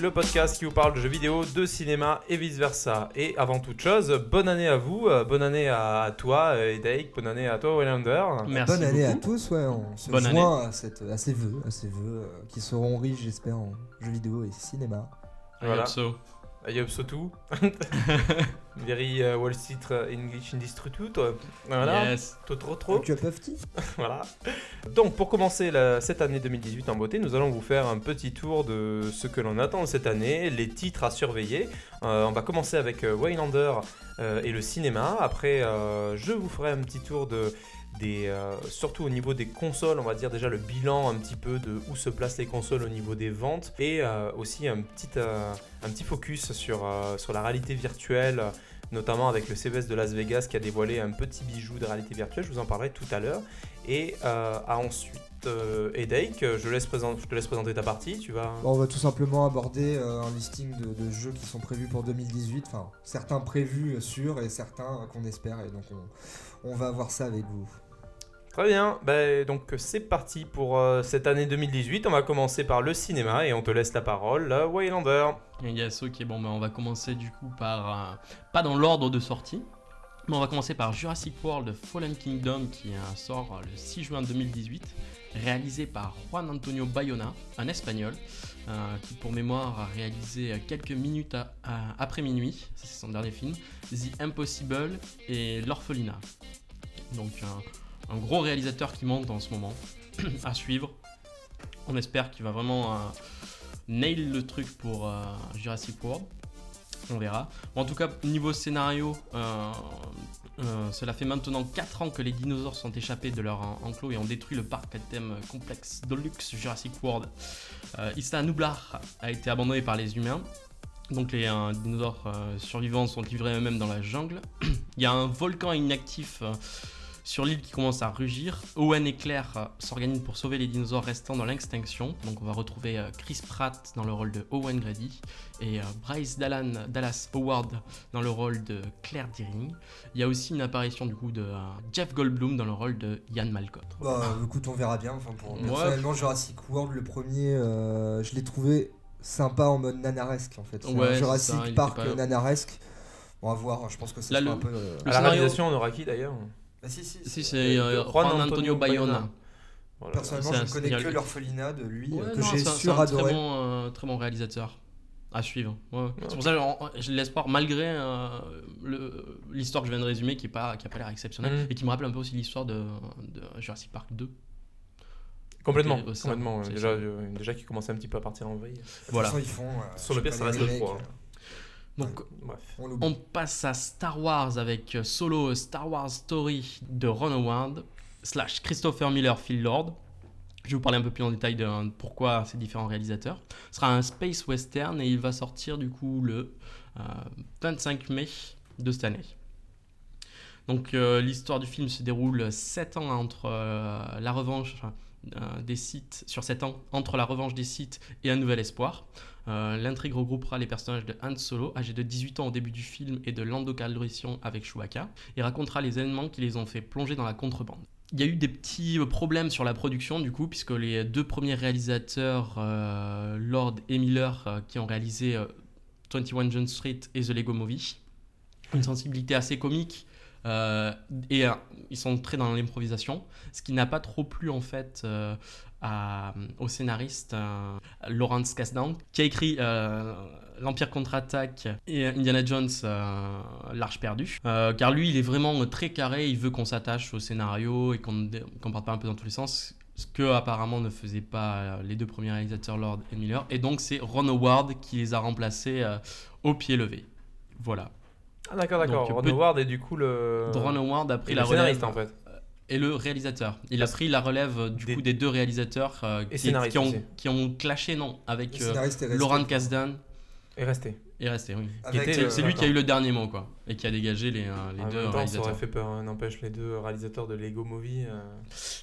Game, le podcast qui vous parle de jeux vidéo, de cinéma et vice versa. Et avant toute chose, bonne année à vous, euh, bonne année à toi, euh, Edaik, bonne année à toi, Waylander. Merci Bonne année à tous, ouais, on se Bonne joint à, cette, à ces vœux, à ces vœux euh, qui seront riches, j'espère, en jeux vidéo et cinéma. Voilà. Ayop Sotou. Very euh, Wall Street euh, English Institute. euh, Voilà. Yes. Trop, trop, trop. Tu as petit Voilà. Donc, pour commencer la- cette année 2018 en beauté, nous allons vous faire un petit tour de ce que l'on attend de cette année, les titres à surveiller. Euh, on va commencer avec euh, Waylander euh, et le cinéma. Après, euh, je vous ferai un petit tour de. Euh, surtout au niveau des consoles, on va dire déjà le bilan un petit peu de où se placent les consoles au niveau des ventes et euh, aussi un petit, euh, un petit focus sur, sur la réalité virtuelle, notamment avec le CES de Las Vegas qui a dévoilé un petit bijou de réalité virtuelle, je vous en parlerai tout à l'heure. Et à ensuite, euh, je, te laisse présenter ta partie. Tu vas. On va tout simplement aborder un listing de, jeux qui sont prévus pour 2018, enfin certains prévus sûrs et certains qu'on espère, on va voir ça avec vous. Très bien. Ben, donc c'est parti pour euh, cette année 2018. On va commencer par le cinéma et on te laisse la parole, euh, Waylander. Yes, ok, bon, bah, on va commencer du coup par. euh, pas dans l'ordre de sortie, mais on va commencer par Jurassic World Fallen Kingdom qui euh, sort euh, le 6 juin 2018, réalisé par Juan Antonio Bayona, un espagnol, euh, qui pour mémoire a réalisé euh, quelques minutes après minuit, c'est son dernier film, The Impossible et L'Orphelinat. Donc un, gros réalisateur qui monte en ce moment, à suivre. On espère qu'il va vraiment euh, nail le truc pour euh, Jurassic World. On verra. En tout cas, niveau scénario, euh, euh, cela fait maintenant 4 ans que les dinosaures sont échappés de leur en- enclos et ont détruit le parc à thème complexe Deluxe Jurassic World. Euh, Nublar a été abandonné par les humains. Donc les euh, dinosaures euh, survivants sont livrés eux-mêmes dans la jungle. Il y a un volcan inactif euh, sur l'île qui commence à rugir. Owen et Claire euh, s'organisent pour sauver les dinosaures restants dans l'extinction. Donc on va retrouver euh, Chris Pratt dans le rôle de Owen Grady et euh, Bryce Dallan, Dallas Howard dans le rôle de Claire Deering. Il y a aussi une apparition du coup de Jeff Goldblum dans le rôle de Ian Malcolm. Bah écoute, on verra bien. Enfin, pour, Ouais. personnellement, Jurassic World, le premier, euh, je l'ai trouvé sympa en mode nanaresque en fait. Ouais, Jurassic ça, Park pas- nanaresque. On va voir, je pense que c'est un peu. euh, À la réalisation, on aura qui d'ailleurs? Ah, si, si, Si, c'est- c'est euh, Juan Juan Antonio Antonio Bayona. Bayona. Voilà. Personnellement, je ne connais que l'orphelinat de lui, Ouais, euh, que j'ai c'est un- c'est un très suradoré. bon, euh, très bon réalisateur à suivre. Ouais. C'est pour ça que je l'espoir, malgré euh, l'histoire que je viens de résumer, qui n'a pas, qui a pas l'air exceptionnelle, Mhm. et qui me rappelle un peu aussi l'histoire de, de Jurassic Park 2. Complètement. Complètement. Déjà, euh, déjà qui commençait un petit peu à partir en vrille. De toute Voilà. façon, ils font. euh, Sur le pire, ça reste le remakes, 3. Euh, Donc, Bref. On passe à Star Wars avec euh, Solo Star Wars Story de Ron Howard slash Christopher Miller Phil Lord. Je vais vous parler un peu plus en détail de euh, pourquoi ces différents réalisateurs. Ce sera un space western et il va sortir du coup le euh, 25 mai de cette année. Donc euh, l'histoire du film se déroule 7 ans entre euh, la revanche euh, des sites sur 7 ans entre la revanche des sites et un nouvel espoir. Euh, L'intrigue regroupera les personnages de Han Solo, âgé de 18 ans au début du film, et de Lando Calrissian avec Chewbacca, et racontera les événements qui les ont fait plonger dans la contrebande. Il y a eu des petits euh, problèmes sur la production du coup, puisque les deux premiers réalisateurs, euh, Lord et Miller, qui ont réalisé euh, 21 Jump Street et The Lego Movie, une sensibilité assez comique et ils sont très dans l'improvisation, ce qui n'a pas trop plu en fait à- au scénariste euh, Lawrence Kasdan, qui a écrit euh, L'Empire contre-attaque et Indiana Jones, euh, l'Arche perdue. Euh, car lui, il est vraiment très carré, il veut qu'on s'attache au scénario et qu'on qu'on parte pas un peu dans tous les sens. Ce que apparemment ne faisaient pas euh, les deux premiers réalisateurs Lord et Miller. Et donc c'est Ron Howard qui les a remplacés euh, au pied levé. Voilà. Ah, d'accord, d'accord. Ron Howard est du coup le. Ron Howard a pris et la le scénariste relève en fait. Et le réalisateur. Il a pris la relève euh, du Des- coup des deux réalisateurs euh, Et qui, ont, aussi. qui ont clashé non avec euh. Laurent Kasdan Et resté. et resté. Oui. C'est euh, lui qui a eu le dernier mot quoi et qui a dégagé les, euh, les en deux même temps, ça réalisateurs. aurait fait peur. hein. N'empêche, les deux réalisateurs de Lego Movie. euh,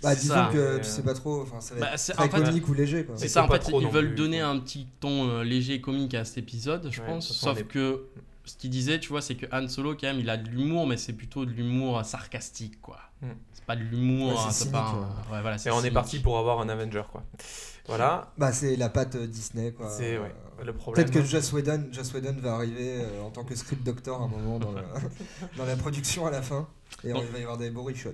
Bah, disons ça. que Euh, tu sais pas trop, enfin, ça va Bah, être très en fait, comique ou léger quoi. C'est ça, en fait, ils veulent donner un petit ton léger et comique à cet épisode, je pense. Sauf que ce qu'il disait, tu vois, c'est que Han Solo, quand même, il a de l'humour, mais c'est plutôt de l'humour sarcastique, quoi. Hmm. C'est pas de l'humour. Ouais, c'est hein, pas un- ouais. voilà, Et on est parti pour avoir un Avenger, quoi. Voilà, Bah, c'est la patte euh, Disney, quoi. c'est ouais, Euh, le problème. Peut-être que Joss Whedon, Joss Whedon va arriver euh, en tant que script doctor à un moment dans, le- dans la production à la fin. Et on- il va y avoir des beaux reshots.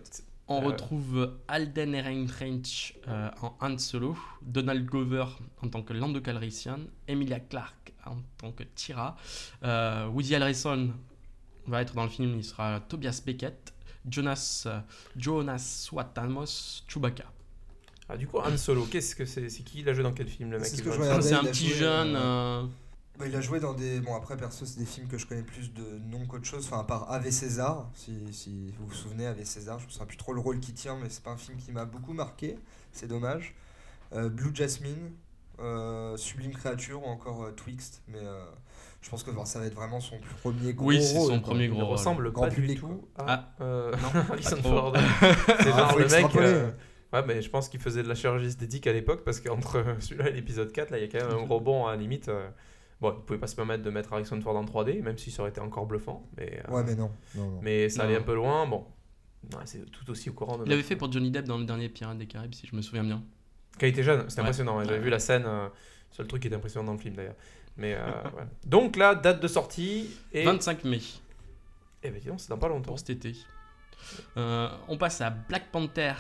On Euh, retrouve Alden Ehrenreich euh, en Han Solo, Donald Glover en tant que Lando Calrissian, Emilia Clarke en tant que Tira, euh, Woody Harrelson va être dans le film, il sera Tobias Beckett, Jonas, euh, Jonas Suatamos, Chewbacca. Ah, du coup, Han Solo, qu'est-ce que c'est? C'est qui Il a joué dans quel film, le mec? C'est ce un petit jeune. Bah, il a joué dans des. Bon, après, perso, c'est des films que je connais plus de nom qu'autre chose. Enfin, à part Ave César, si, si vous vous souvenez, Ave César, je ne sais plus trop le rôle qu'il tient, mais c'est pas un film qui m'a beaucoup marqué. C'est dommage. Euh, Blue Jasmine, euh, Sublime Créature ou encore euh, Twixt. Mais euh, je pense que ça va être vraiment son premier gros Oui, c'est rôle, son quoi. premier Il gros rôle. ressemble Grand pas du public, tout Ah, à euh, non, Harrison. Ford. C'est Ah, genre le mec. Ouais, mais je pense qu'il faisait de la chirurgie esthétique à l'époque parce qu'entre celui-là et l'épisode 4, là, il y a quand même un gros bond à la limite. Bon, il pouvait pas se permettre de mettre Harrison Ford en 3D, même si ça aurait été encore bluffant. Mais, euh, Ouais, mais non. non, non. mais ça allait Non. un peu loin. Bon, Ouais, c'est tout aussi au courant de Il l'avait fait pour Johnny Depp dans le dernier Pirates des Caraïbes, si je me souviens bien. Quand il était jeune, c'était Ouais. impressionnant. ouais, J'avais Ouais. vu la scène. euh, seul truc qui était impressionnant dans le film d'ailleurs. Mais euh, ouais. Donc là, date de sortie. Et. 25 mai. Eh ben dis donc, c'est dans pas longtemps. pour cet été. Euh, on passe à Black Panther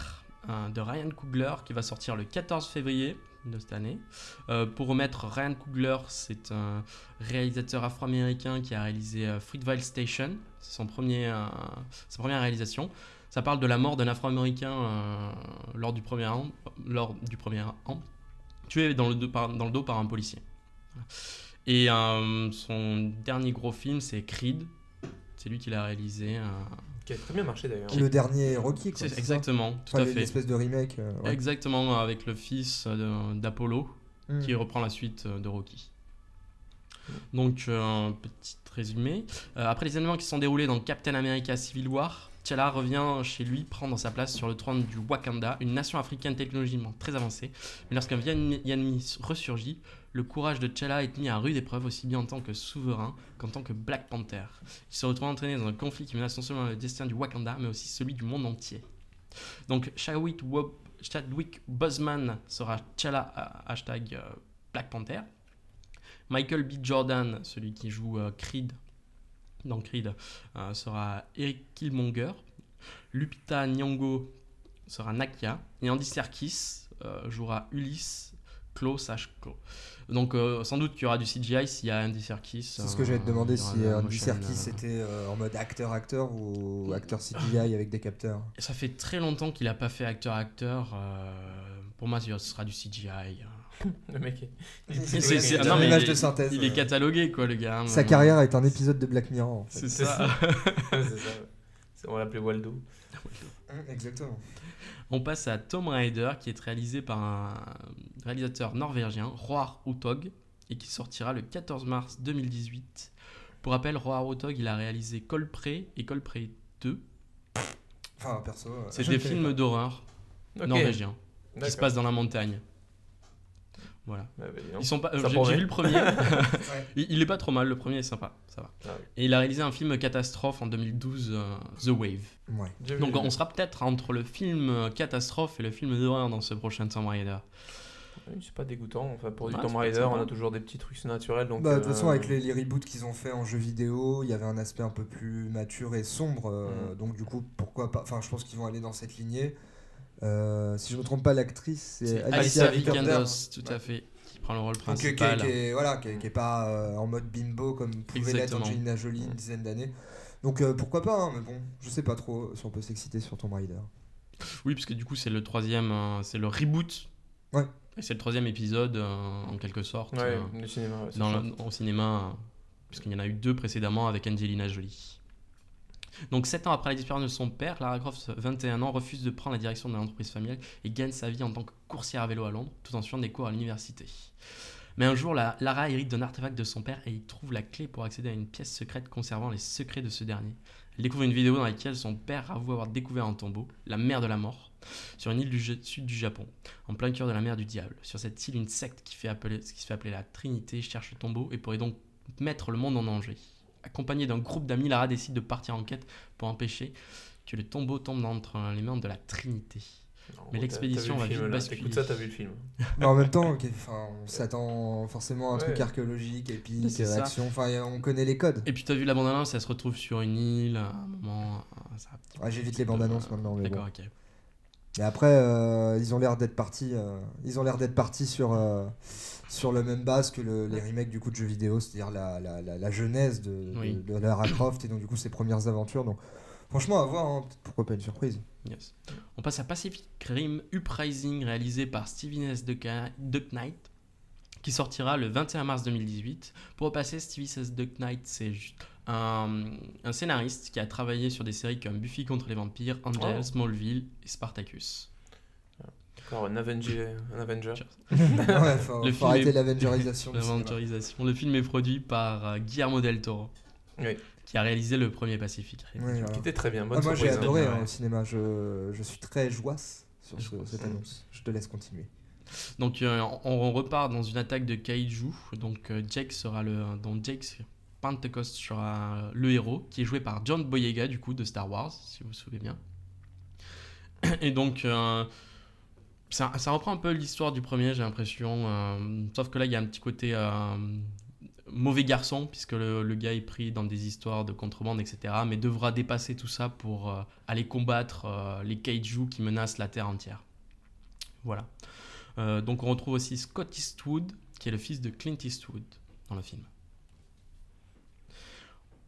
de Ryan Coogler qui va sortir le 14 février de cette année. Euh, pour remettre, Ryan Coogler, c'est un réalisateur afro-américain qui a réalisé euh, Fruitvale Station. C'est son premier, euh, sa première réalisation. Ça parle de la mort d'un afro-américain euh, lors, du premier an, lors du premier an, tué dans le, dos par, dans le dos par un policier. Et son dernier gros film, c'est Creed. C'est lui qui l'a réalisé. Euh, Qui a très bien marché d'ailleurs. Le dernier Rocky, quoi. c'est c'est ça exactement, tout Enfin, à une fait. espèce de remake. euh, ouais. Exactement, avec le fils de- d'Apollo Mm. qui reprend la suite euh, de Rocky. Donc, euh, un petit résumé. Euh, après les événements qui se sont déroulés dans Captain America Civil War, T'Challa revient chez lui prendre sa place sur le trône du Wakanda, une nation africaine technologiquement très avancée. Mais lorsqu'un vieil ennemi ressurgit, le courage de T'Challa est mis à rude épreuve aussi bien en tant que souverain qu'en tant que Black Panther. Il se retrouve entraîné dans un conflit qui menace non seulement le destin du Wakanda, mais aussi celui du monde entier. Donc Chadwick, Boseman sera T'Challa hashtag euh, Black Panther. Michael B. Jordan, celui qui joue euh, Creed dans Creed, euh, sera Eric Killmonger. Lupita Nyong'o sera Nakia. Et Andy Serkis jouera Ulysse Klo. Donc euh, sans doute qu'il y aura du CGI s'il y a Andy Serkis. C'est ce que j'allais te demander y aura si Andy motion, Serkis euh, était euh, en mode acteur-acteur ou acteur CGI avec des capteurs. Ça fait très longtemps qu'il n'a pas fait acteur-acteur. euh, pour moi, ce sera du CGI. Le mec est. C'est- mais image il de est- synthèse. Il est catalogué, quoi, le gars. Sa carrière est un épisode de Black Mirror. En fait. C'est ça. c'est ça. On l'appelait Waldo. Hum, Exactement. On passe à Tomb Raider, qui est réalisé par un réalisateur norvégien, Roar Utog, et qui sortira le 14 mars 2018. Pour rappel, Roar Utog, il a réalisé Colpré et Colpré 2. Enfin, perso. euh, C'est des films pas. d'horreur norvégiens qui se passent dans la montagne. Voilà. Ouais, bah. Ils sont pas. Euh, J'ai vu le premier. Ouais. il, il est pas trop mal. Le premier est sympa. Ça va. Ah oui. Et il a réalisé un film catastrophe en 2012, euh, The Wave. Ouais. Donc on sera peut-être entre le film catastrophe et le film d'horreur dans ce prochain Tomb Raider. Oui, c'est pas dégoûtant. Enfin, pour du Tomb Raider, on a toujours des petits trucs naturels. Donc, Bah, de toute euh, façon, avec les, les reboots qu'ils ont fait en jeu vidéo, il y avait un aspect un peu plus mature et sombre. euh, Mm. Donc, du coup, pourquoi pas Enfin, je pense qu'ils vont aller dans cette lignée. Euh, si je me trompe pas, l'actrice, c'est Alicia Vikander. Tout à fait, qui prend le rôle Donc, qui, est- principal. qui est, voilà, qui est, qui est pas euh, en mode bimbo comme pouvait l'être. Angelina Jolie une dizaine d'années. Donc euh, pourquoi pas, hein, mais bon, je sais pas trop si on peut s'exciter sur Tomb Raider. Oui, parce que du coup c'est le troisième, c'est le reboot. Ouais. Et c'est le troisième épisode euh, en quelque sorte Ouais, euh, cinéma. ouais, dans le- au cinéma, puisqu'il y en a eu deux précédemment avec Angelina Jolie. Donc 7 ans après la disparition de son père, Lara Croft, 21 ans, refuse de prendre la direction de l'entreprise familiale et gagne sa vie en tant que coursière à vélo à Londres, tout en suivant des cours à l'université. Mais un jour, la- Lara hérite d'un artefact de son père et y trouve la clé pour accéder à une pièce secrète conservant les secrets de ce dernier. Elle découvre une vidéo dans laquelle son père avoue avoir découvert un tombeau, la mer de la mort, sur une île du sud du Japon, en plein cœur de la mer du diable. Sur cette île, une secte qui, fait appeler, qui se fait appeler la Trinité cherche le tombeau et pourrait donc mettre le monde en danger. accompagné d'un groupe d'amis, Lara décide de partir en quête pour empêcher que le tombeau tombe entre les mains de la Trinité. Mais l'expédition t'as- t'as va le film, vite basculer. T'écoutes ça, t'as vu le film. Mais en même temps, ok, enfin, on s'attend forcément à un truc archéologique, ça. action. Enfin, on connaît les codes. Et puis tu as vu la bande-annonce, elle se retrouve sur une île à un moment. ça a un petit Ouais, J'évite les bandes annonces euh, maintenant, bon. D'accord, ok. Mais après, euh, ils ont l'air d'être partis. euh, ils ont l'air d'être partis sur euh, sur le même base que le- les remakes du coup de jeux vidéo, c'est-à-dire la, la, la, la genèse de, de, Lara Croft et donc du coup ses premières aventures. Donc franchement, à voir. hein, pourquoi pas une surprise Yes. On passe à Pacific Rim Uprising, réalisé par Steven S. Duck Duck Knight, qui sortira le 21 mars 2018. Pour repasser, Stevie S. Duck Knight, c'est juste un, un scénariste qui a travaillé sur des séries comme Buffy contre les vampires, Angel, Oh. Smallville et Spartacus. Encore un Avenger. Un Avenger. Ouais, faut, Le faut film arrêter est- l'avengerisation. Le film est produit par euh, Guillermo del Toro, Oui. Qui a réalisé le premier Pacific Rim. Ouais, Qui était très bien. Ah, moi j'ai surprise. adoré Ouais. hein, au cinéma. Je, je suis très joasse sur ce- cette annonce. Je te laisse continuer. Donc euh, on, on repart dans une attaque de kaiju. Donc euh, Jake sera le donc Jake Pentecost sera le héros qui est joué par John Boyega du coup de Star Wars si vous vous souvenez bien. Et donc euh, ça, ça reprend un peu l'histoire du premier j'ai l'impression. euh, sauf que là il y a un petit côté euh, mauvais garçon puisque le, gars est pris dans des histoires de contrebande etc. Mais devra dépasser tout ça pour euh, aller combattre euh, les kaiju qui menacent la terre entière. Voilà. Euh, donc on retrouve aussi Scott Eastwood, qui est le fils de Clint Eastwood dans le film.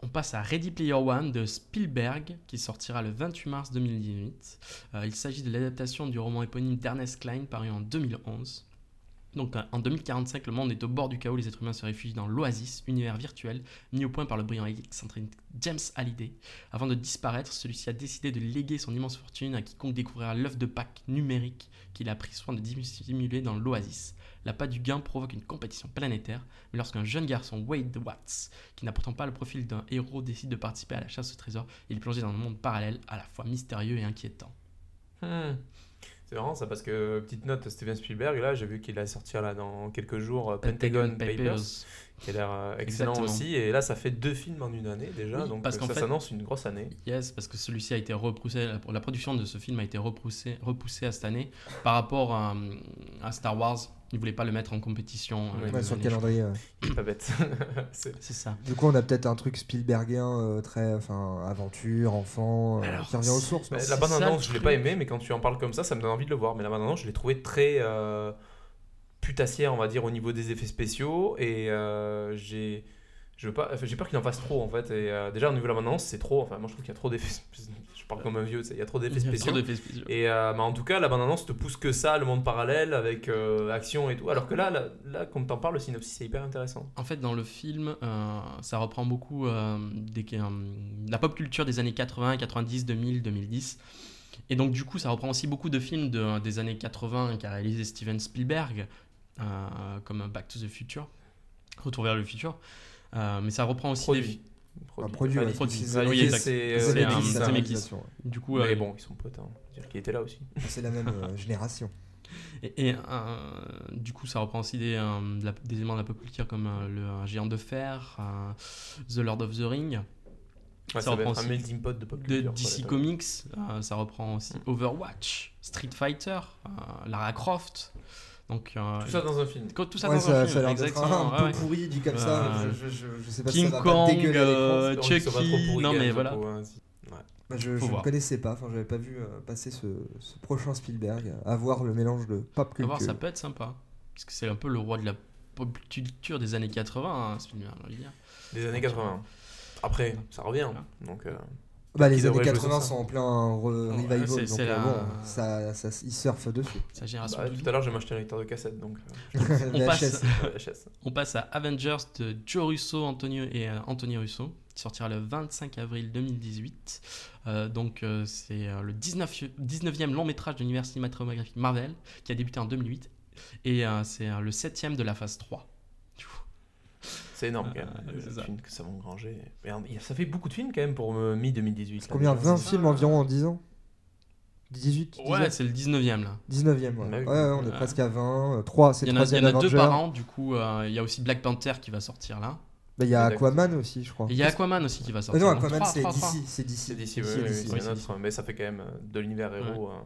On passe à Ready Player One de Spielberg, qui sortira le 28 mars 2018. Euh, il s'agit de l'adaptation du roman éponyme d'Ernest Klein, paru en 2011. Donc euh, en 2045, le monde est au bord du chaos, les êtres humains se réfugient dans l'Oasis, univers virtuel mis au point par le brillant excentrique James Hallyday. Avant de disparaître, celui-ci a décidé de léguer son immense fortune à quiconque découvrira l'œuf de Pâques numérique qu'il a pris soin de dissimuler dans l'Oasis. La pas du gain provoque une compétition planétaire, mais lorsqu'un jeune garçon, Wade Watts, qui n'a pourtant pas le profil d'un héros, décide de participer à la chasse au trésor, il est plongé dans un monde parallèle à la fois mystérieux et inquiétant. Hmm. C'est marrant ça parce que petite note Steven Spielberg là j'ai vu qu'il a sorti là dans quelques jours euh, Pentagon, Papers, qui a l'air euh, excellent Exactement. aussi et là ça fait deux films en une année déjà Oui, donc parce euh, ça s'annonce une grosse année. Yes, parce que celui-ci a été repoussé, la, la production de ce film a été repoussée, repoussée à cette année par rapport à, à Star Wars. Ils voulaient pas le mettre en compétition. euh, Ouais, même sur le calendrier. ouais. Il est pas bête. C'est- ça. Du coup, on a peut-être un truc Spielbergien euh, très, enfin, aventure, enfant, euh, Alors, qui revient aux sources. Bah, la bande annonce je l'ai pas aimé mais quand tu en parles comme ça ça me donne envie de le voir mais la bande annonce je l'ai trouvé très euh, putassière on va dire au niveau des effets spéciaux et euh, j'ai je veux pas j'ai peur qu'il en fasse trop en fait et euh, déjà au niveau de la bande annonce c'est trop enfin moi je trouve qu'il y a trop d'effets je parle comme un vieux il y a trop d'effets spéciaux trop d'effets spéciaux. Et euh, bah, en tout cas, la bande-annonce te pousse que ça, le monde parallèle avec euh, action et tout. Alors que là, là, là comme t'en parles, le synopsis c'est hyper intéressant. En fait, dans le film, euh, ça reprend beaucoup euh, des, la pop culture des années 80, 90, 2000, 2010. Et donc, du coup, ça reprend aussi beaucoup de films de- des années 80 qu'a réalisé Steven Spielberg, comme Back to the Future, Retour vers le futur. Mais ça reprend aussi des. Un produit, des- produit. c'est- Ah oui, c'est- un- Zemeckis. Du coup, Mais euh, bon, ils sont potes. Hein. C'est-à-dire qu'il était là aussi. C'est la même euh, génération. Et, et, euh, du coup, ça reprend aussi des, euh, de la- des éléments de la pop culture comme euh, le Géant de Fer, euh, The Lord of the Ring, Ouais, Ça ça, reprend être un aussi melting pot de pop de culture. DC quoi, Comics. euh, ça reprend aussi Mm. Overwatch, Street Fighter, euh, Lara Croft. Donc, euh, Tout ça dans un film. tout ça Ouais, dans ça, un ça film, exactement. un peu ouais. pourri dit comme ça. Euh, Je, je, je, je sais pas si King ça va pas Kong, euh, ça Chucky, non, mais voilà. hein. Bah, je ne connaissais pas, enfin j'avais pas vu euh, passer ce, ce prochain Spielberg, à voir le mélange de pop À voir, culture. ça peut être sympa. Parce que c'est un peu le roi de la pop culture des années 80, hein, Spielberg. Des années 80. Après, ça revient. Donc, euh, Bah, les années devrait jouer 80 sur ça. sont en plein re- revival, donc c'est euh, la- bon, ça, ça, ils surfent dessus. Sa génération bah, tout à l'heure, j'ai acheté un lecteur de cassette. Donc, euh, On passe, VHS. on passe à Avengers de Joe Russo Antonio et euh, Anthony Russo, qui sortira le 25 avril 2018. Euh, donc, euh, c'est euh, le 19, 19e long métrage de l'univers cinématographique Marvel, qui a débuté en 2008. Et euh, c'est euh, le 7e de la phase 3. C'est énorme quand Euh, même. le ça. film que ça va engranger. Merde, il y a- ça fait beaucoup de films quand même pour euh, mi-2018. Combien 20 ça. films environ en 10 ans? 18 Ouais, 19 c'est le 19e là. 19ème, ouais. Bah. Ouais, ouais, on est Ouais. presque à 20. 3, c'est Il y le en a, il y en a deux par an, du coup, euh, il y a aussi Black Panther qui va sortir là. Bah, il y a Mais. Aquaman aussi, je crois. Il y a Aquaman aussi qui va Euh, sortir. non, Donc, Aquaman c'est. DC, c'est DC. C'est d'ici, C'est oui, oui, oui, ouais. c'est un autre, mais ça fait quand même euh, de l'univers héros. hein.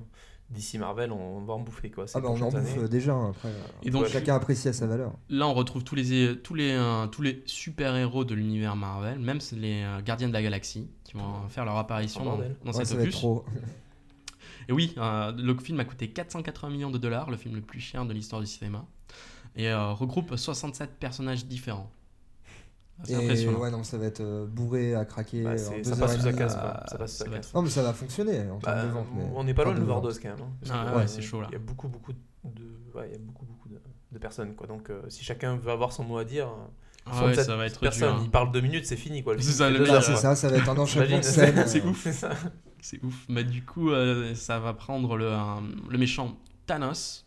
D'ici Marvel, on va en bouffer quoi. Ah bah on en bouffe déjà hein, après. euh, Et donc, chacun apprécie à sa valeur. Là, on retrouve tous les, tous les, euh, tous les super-héros de l'univers Marvel, même les euh, Gardiens de la Galaxie, qui vont faire leur apparition Oh, dans, dans Ouais, cet ça va être opus. trop. Et oui, euh, le film a coûté 480 millions de dollars, le film le plus cher de l'histoire du cinéma, et euh, regroupe 67 personnages différents. C'est Et impressionnant. ouais, non, ça va être euh, bourré à craquer. Bah, en deux ça passe casse. Ça passe sous va casse. Non, mais ça va fonctionner en Bah, de vente. mais on n'est pas loin de l'overdose quand même. hein. Ah que, ouais, c'est chaud, là. Il y a beaucoup, beaucoup de, ouais, il y a beaucoup, beaucoup de, de personnes quoi. Donc euh, si chacun veut avoir son mot à dire, Ah ouais, 67 ça va être personnes, dur. hein. il parle deux minutes, c'est fini quoi. C'est ça, le c'est ça, ça va être un enchaînement de scènes. c'est ouf. C'est ça. C'est ouf. Mais du coup, euh, ça va prendre le, le méchant Thanos,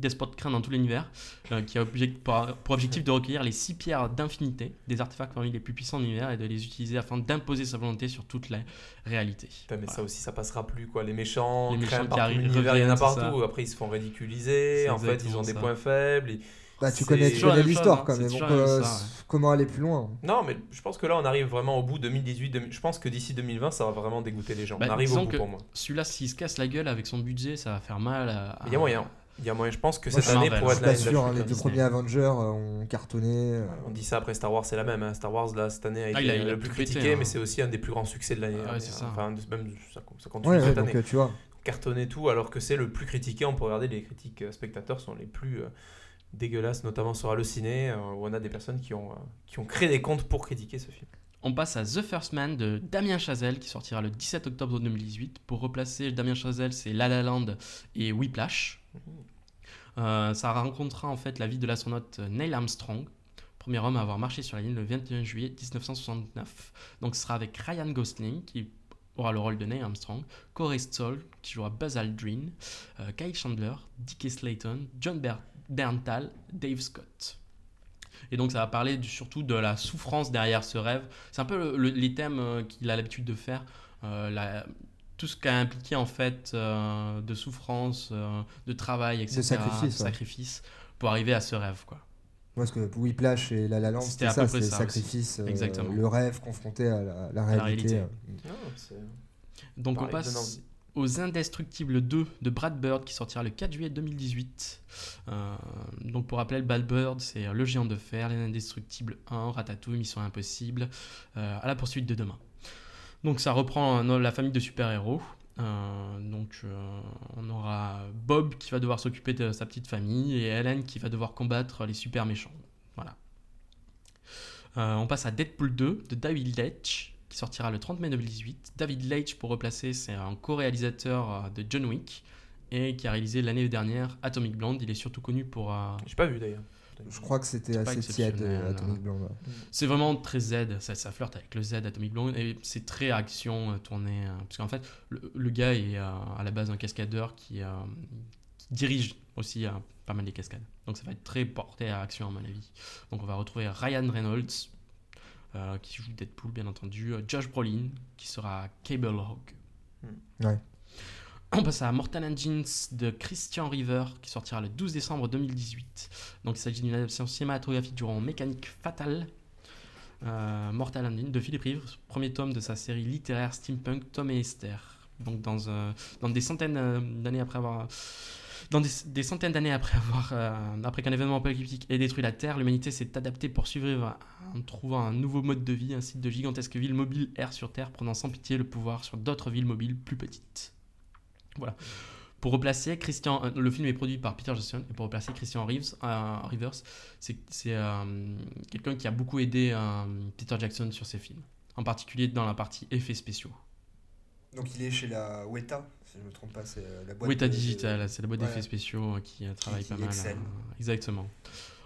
despote craint dans tout l'univers, euh, qui a object- pour, pour objectif de recueillir les six pierres d'infinité, des artefacts parmi les plus puissants de l'univers, et de les utiliser afin d'imposer sa volonté sur toute la réalité. Putain, mais Voilà. ça aussi, ça passera plus quoi. Les méchants, Les les méchants qui arrivent, l'univers, il y en a partout. Après, ils se font ridiculiser. En fait, ils ont des ça. points faibles. Bah, tu connais, l'histoire quand hein, même. Donc, euh, ouais. comment aller plus loin Non, mais je pense que là, on arrive vraiment au bout 2018. 2000 Je pense que d'ici 2020, ça va vraiment dégoûter les gens. Bah, on arrive au bout que- pour moi. Celui-là, s'il se casse la gueule avec son budget, ça va faire mal à. Il y a moyen. Il y a moyen. Je pense que Moi, cette je- année pourrait être l'année pas de la sûr, hein, les deux premiers Avengers euh, ont cartonné. euh, On dit ça après Star Wars, c'est la même. hein. Star Wars, là, cette année a Ah, été il a- il a le plus pété, critiqué, hein. mais c'est aussi un des plus grands succès de l'année. Ah ouais, ça. Enfin, même ça, ça continue Ouais, cette donc année. euh, tu vois. Cartonné tout, alors que c'est le plus critiqué. On peut regarder les critiques euh, spectateurs sont les plus euh, dégueulasses, notamment sur Allociné, euh, où on a des personnes qui ont, euh, qui ont créé des comptes pour critiquer ce film. On passe à The First Man de Damien Chazelle qui sortira le 17 octobre 2018. Pour replacer Damien Chazelle, c'est La La Land et Whiplash. Euh, ça racontera en fait la vie de l'astronaute Neil Armstrong, premier homme à avoir marché sur la Lune le 21 juillet 1969. Donc ce sera avec Ryan Gosling qui aura le rôle de Neil Armstrong, Corey Stoll qui jouera Buzz Aldrin, euh, Kyle Chandler, Dickie Slayton, John Ber- Berntal, Dave Scott. Et donc ça va parler surtout de la souffrance derrière ce rêve. C'est un peu le- le- les thèmes euh, qu'il a l'habitude de faire. euh, tout ce qu'a impliqué en fait euh, de souffrance, euh, de travail, etc. sacrifice, de ouais. sacrifice pour arriver à ce rêve. Quoi. Parce que Whiplash et La La Land, C'était ça, peu près c'est sacrifice, euh, Exactement. le rêve confronté à la, la réalité. c'est- Donc pareil, on passe aux Indestructibles 2 de Brad Bird qui sortira le 4 juillet 2018. Euh, donc pour rappeler, Brad Bird, c'est Le Géant de Fer, Les Indestructibles 1, Ratatouille, Mission Impossible, euh, à la poursuite de demain. Donc ça reprend euh, la famille de super-héros. Euh, donc euh, on aura Bob qui va devoir s'occuper de sa petite famille et Helen qui va devoir combattre les super méchants. Voilà. On passe à Deadpool 2 de David Leitch qui sortira le 30 mai 2018. David Leitch, pour replacer, c'est un co-réalisateur de John Wick et qui a réalisé l'année dernière Atomic Blonde. Il est surtout connu pour. J'ai pas vu d'ailleurs. Je crois que c'était assez tiède, euh, Atomic Blonde. ouais. C'est vraiment très Z, ça, ça flirte avec le Z Atomic Blonde et c'est très action euh, tourné. euh, parce qu'en fait, le, le gars est à la base un cascadeur qui, qui dirige aussi pas mal des cascades. Donc ça va être très porté à action à mon avis. Donc on va retrouver Ryan Reynolds euh, qui joue Deadpool bien entendu, Josh Brolin qui sera Cable Hawk. Ouais. On passe à Mortal Engines de Christian River qui sortira le 12 décembre 2018. Donc il s'agit d'une adaptation cinématographique du roman Mécanique Fatale. Euh, Mortal Engines de Philippe Rivers, premier tome de sa série littéraire steampunk Tom et Esther. Donc dans, des centaines d'années après avoir euh, après qu'un événement apocalyptique ait détruit la Terre, l'humanité s'est adaptée pour survivre en trouvant un nouveau mode de vie, ainsi de gigantesques villes mobiles errent sur Terre, prenant sans pitié le pouvoir sur d'autres villes mobiles plus petites. Voilà. Pour replacer Christian, euh, le film est produit par Peter Jackson et pour replacer Christian Reeves, euh, Rivers, c'est euh, quelqu'un qui a beaucoup aidé Peter Jackson sur ses films, en particulier dans la partie effets spéciaux. Donc il est chez la Weta, si je ne me trompe pas, c'est la boîte. Weta de- Digital, c'est la boîte Ouais. d'effets spéciaux qui travaille qui pas mal. exactement.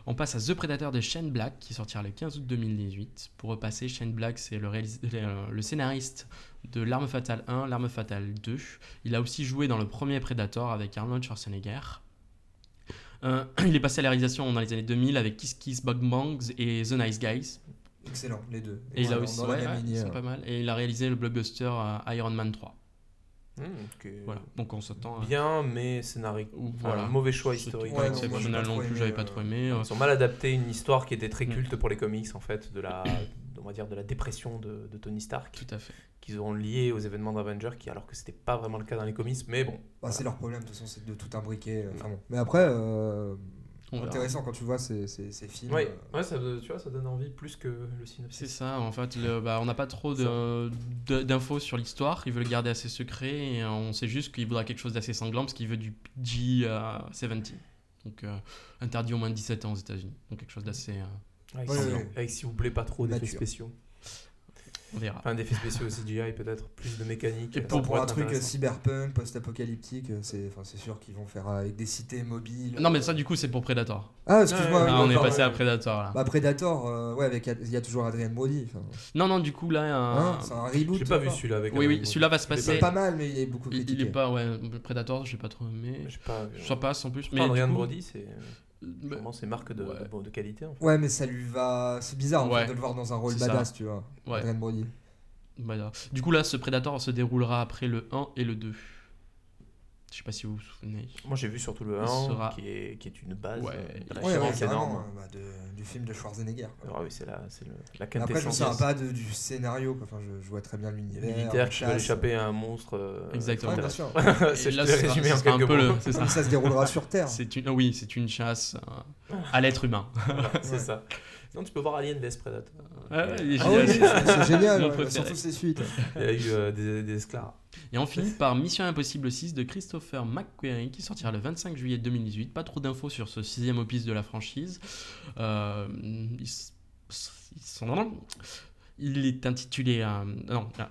On passe à The Predator de Shane Black qui sortira le 15 août 2018. Pour repasser, Shane Black, c'est le, réalis- le- le scénariste de L'Arme Fatale 1, L'Arme Fatale 2. Il a aussi joué dans le premier Predator avec Arnold Schwarzenegger. Euh, il est passé à la réalisation dans les années 2000 avec Kiss Kiss Bug Bangs et The Nice Guys. Excellent, les deux. Et il a aussi, ouais, ouais, ils sont pas mal. Et il a réalisé le blockbuster euh, Iron Man 3. Hmm. Voilà. Donc on s'attend à. Bien, mais scénario. Enfin, mauvais choix C'est historique. pas Ouais, non, moi, non trop plus, aimé, j'avais pas euh, trop aimé. euh, Ils ont mal adapté une histoire qui était très Mm. culte pour les comics en fait, de la, on va dire de la dépression de, de Tony Stark, Tout à fait. qu'ils ont lié aux événements d'Avengers, qui alors que c'était pas vraiment le cas dans les comics, mais bon. Bah, c'est leur problème, de toute façon, c'est de tout imbriquer. Enfin bon. Mais après, euh. Intéressant quand tu vois ces, ces, ces films. Oui, euh, ouais, ça, tu vois, ça donne envie plus que le C'est synopsis. ça, en fait, le- bah, on n'a pas trop d'infos sur l'histoire, il veut le garder assez secret, et on sait juste qu'il voudra quelque chose d'assez sanglant, parce qu'il veut du PG-17, donc euh, interdit au moins de 17 ans aux États-Unis, donc quelque chose d'assez... euh, Avec, Ouais, s'il- ouais. avec, s'il vous plaît pas trop d'effets spéciaux. On verra. Enfin, d'effets spéciaux CGI peut-être, plus de mécanique. Et Pour, un truc euh, cyberpunk, post-apocalyptique, euh, c'est enfin, c'est sûr qu'ils vont faire avec des cités mobiles. Non mais ça du coup c'est pour Predator. Ah, excuse-moi. Ah, on est passé à Predator là. Bah, Predator, euh, ouais, avec il y a toujours Adrien Brody. Non non du coup là... euh, Hein, c'est un reboot. J'ai pas vu celui-là avec. oui oui, Brody. celui-là va se Il est passer... C'est pas mal, mais il est beaucoup critiqué. il est pas... Ouais, Predator j'ai pas trop aimé. Pas. Ça passe en plus, mais... Adrien Brody, c'est euh, vraiment c'est marque de, Ouais. de, bon, de qualité. En fait. Ouais, mais ça lui va. C'est bizarre en Ouais. fait, de le voir dans un rôle ça. badass, tu vois. Ouais. Adrien Brody. Du coup, là, ce Predator se déroulera après le 1 et le 2. Je sais pas si vous vous souvenez. Moi j'ai vu surtout le Il 1 sera- qui, est, qui est une base Ouais, euh, il- de la Ouais, ouais, énorme. bah, de- du film de Schwarzenegger. quoi. Ah oui, c'est la, c'est le- la Après, je ne sais pas de, du scénario. quoi. Enfin, je, je vois très bien l'univers. militaire qui veut chasse. échapper à un monstre. euh, Exactement. Ouais, bien sûr. c'est là, te l'ai ce sera- résumé ce en sera un peu le- c'est ça. Ça se déroulera sur Terre. C'est une, oui, c'est une chasse euh, à l'être humain. C'est Ouais. ça. Non, tu peux voir Alien vs Predator. Ah ouais, il est Ah oui, génial. c'est c'est génial, Mon ouais, préféré. surtout ses suites. Il y a eu euh, des, des esclaves. Et on finit par Mission Impossible 6 de Christopher McQuarrie qui sortira le 25 juillet 2018. Pas trop d'infos sur ce sixième opus de la franchise. Euh, il, s- il est intitulé. euh, non, ah.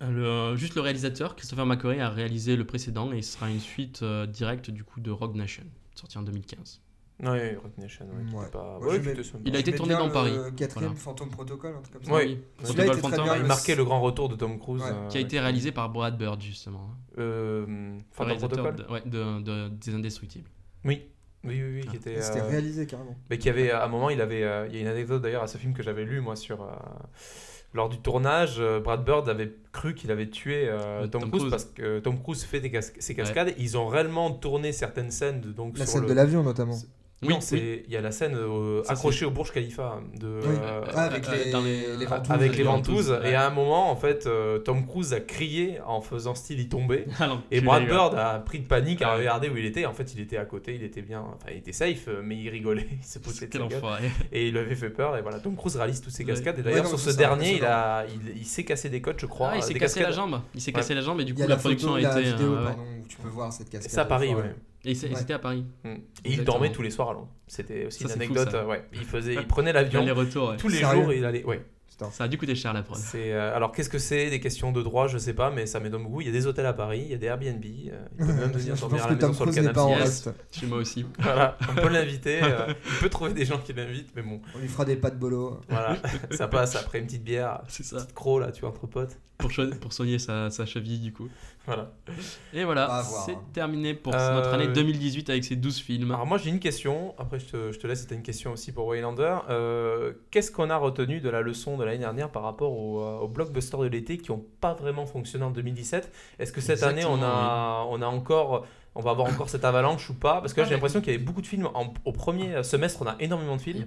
Le- juste le réalisateur, Christopher McQuarrie, a réalisé le précédent et ce sera une suite euh, directe du coup de Rogue Nation, sorti en 2015. Ouais, Rock Nation, ouais, Ouais. pas. Moi, ouais, mets-. Il a été tourné dans Paris, quatrième voilà. Fantôme Protocol, un truc comme ça. Ouais. Oui, Protocol Phantom, bien, Il marquait le grand retour de Tom Cruise. Ouais. euh, qui a été ouais. réalisé par Brad Bird justement. Euh, Phantom Protocol de- ouais, de- de- des Indestructibles. Oui. Oui, oui, oui, Ah. qui était. C'était euh, réalisé carrément. Mais qui avait, à un moment, il avait. euh, il y a une anecdote d'ailleurs à ce film que j'avais lu, moi, sur. euh, lors du tournage, euh, Brad Bird avait cru qu'il avait tué euh, Tom, Tom Cruise, parce que Tom Cruise fait des cas- ses cascades. Ils ont réellement tourné certaines scènes de, donc La sur scène le... de l'avion notamment. Non, Oui, c'est il y a la scène euh, Ça, accrochée au Burj Khalifa de Oui. euh, Ah, avec euh, les, dans les- les ventouses. avec les ventouses ventouses, et à un moment en fait euh, Tom Cruise a crié en faisant style y tomber Alors, et Brad Bird a pris de panique à Ouais. regarder où il était en fait il était à côté il était bien enfin il était safe mais il rigolait il se posait de et il lui avait fait peur et voilà Tom Cruise réalise toutes ses Ouais. cascades et d'ailleurs sur ce ça, dernier il a il, il s'est cassé des côtes je crois Ah, il s'est cassé la jambe. Il s'est Ouais. cassé la jambe et du Il coup la, la, production photo, a été. vidéo ouais. pardon, où tu peux voir cette cascade. c'est à Paris ouais Et et Ouais. c'était à Paris. Mm. et il dormait tous les soirs à Londres c'était aussi Ça, une fou, anecdote euh, ouais il faisait il prenait l'avion Les retours. ouais. tous les Sérieux jours et il allait ouais. Ça a dû coûter cher la prod. Euh, alors qu'est-ce que c'est des questions de droit je sais pas mais ça m'étonne beaucoup il y a des hôtels à Paris il y a des Airbnb euh, il peut même venir dormir à la maison sur le canapé Yes. reste. Chez moi aussi. voilà on peut l'inviter euh, il peut trouver des gens qui l'invitent mais bon On lui fera des pâtes bolo. voilà ça passe après une petite bière C'est ça. petite croc là tu vois entre potes Pour, pour soigner sa, sa cheville du coup. Voilà. Et voilà, c'est hein. terminé pour Euh, notre année 2018 avec ces 12 films. alors moi j'ai une question. Après je te, je te laisse c'était une question aussi pour Waylander. Euh, qu'est-ce qu'on a retenu de la leçon de l'année dernière par rapport aux euh, aux blockbusters de l'été qui n'ont pas vraiment fonctionné en 2017 est-ce que cette année on a on a encore on va avoir encore cette avalanche ou pas Parce que là, j'ai l'impression qu'il y avait beaucoup de films. En- au premier semestre, on a énormément de films. de.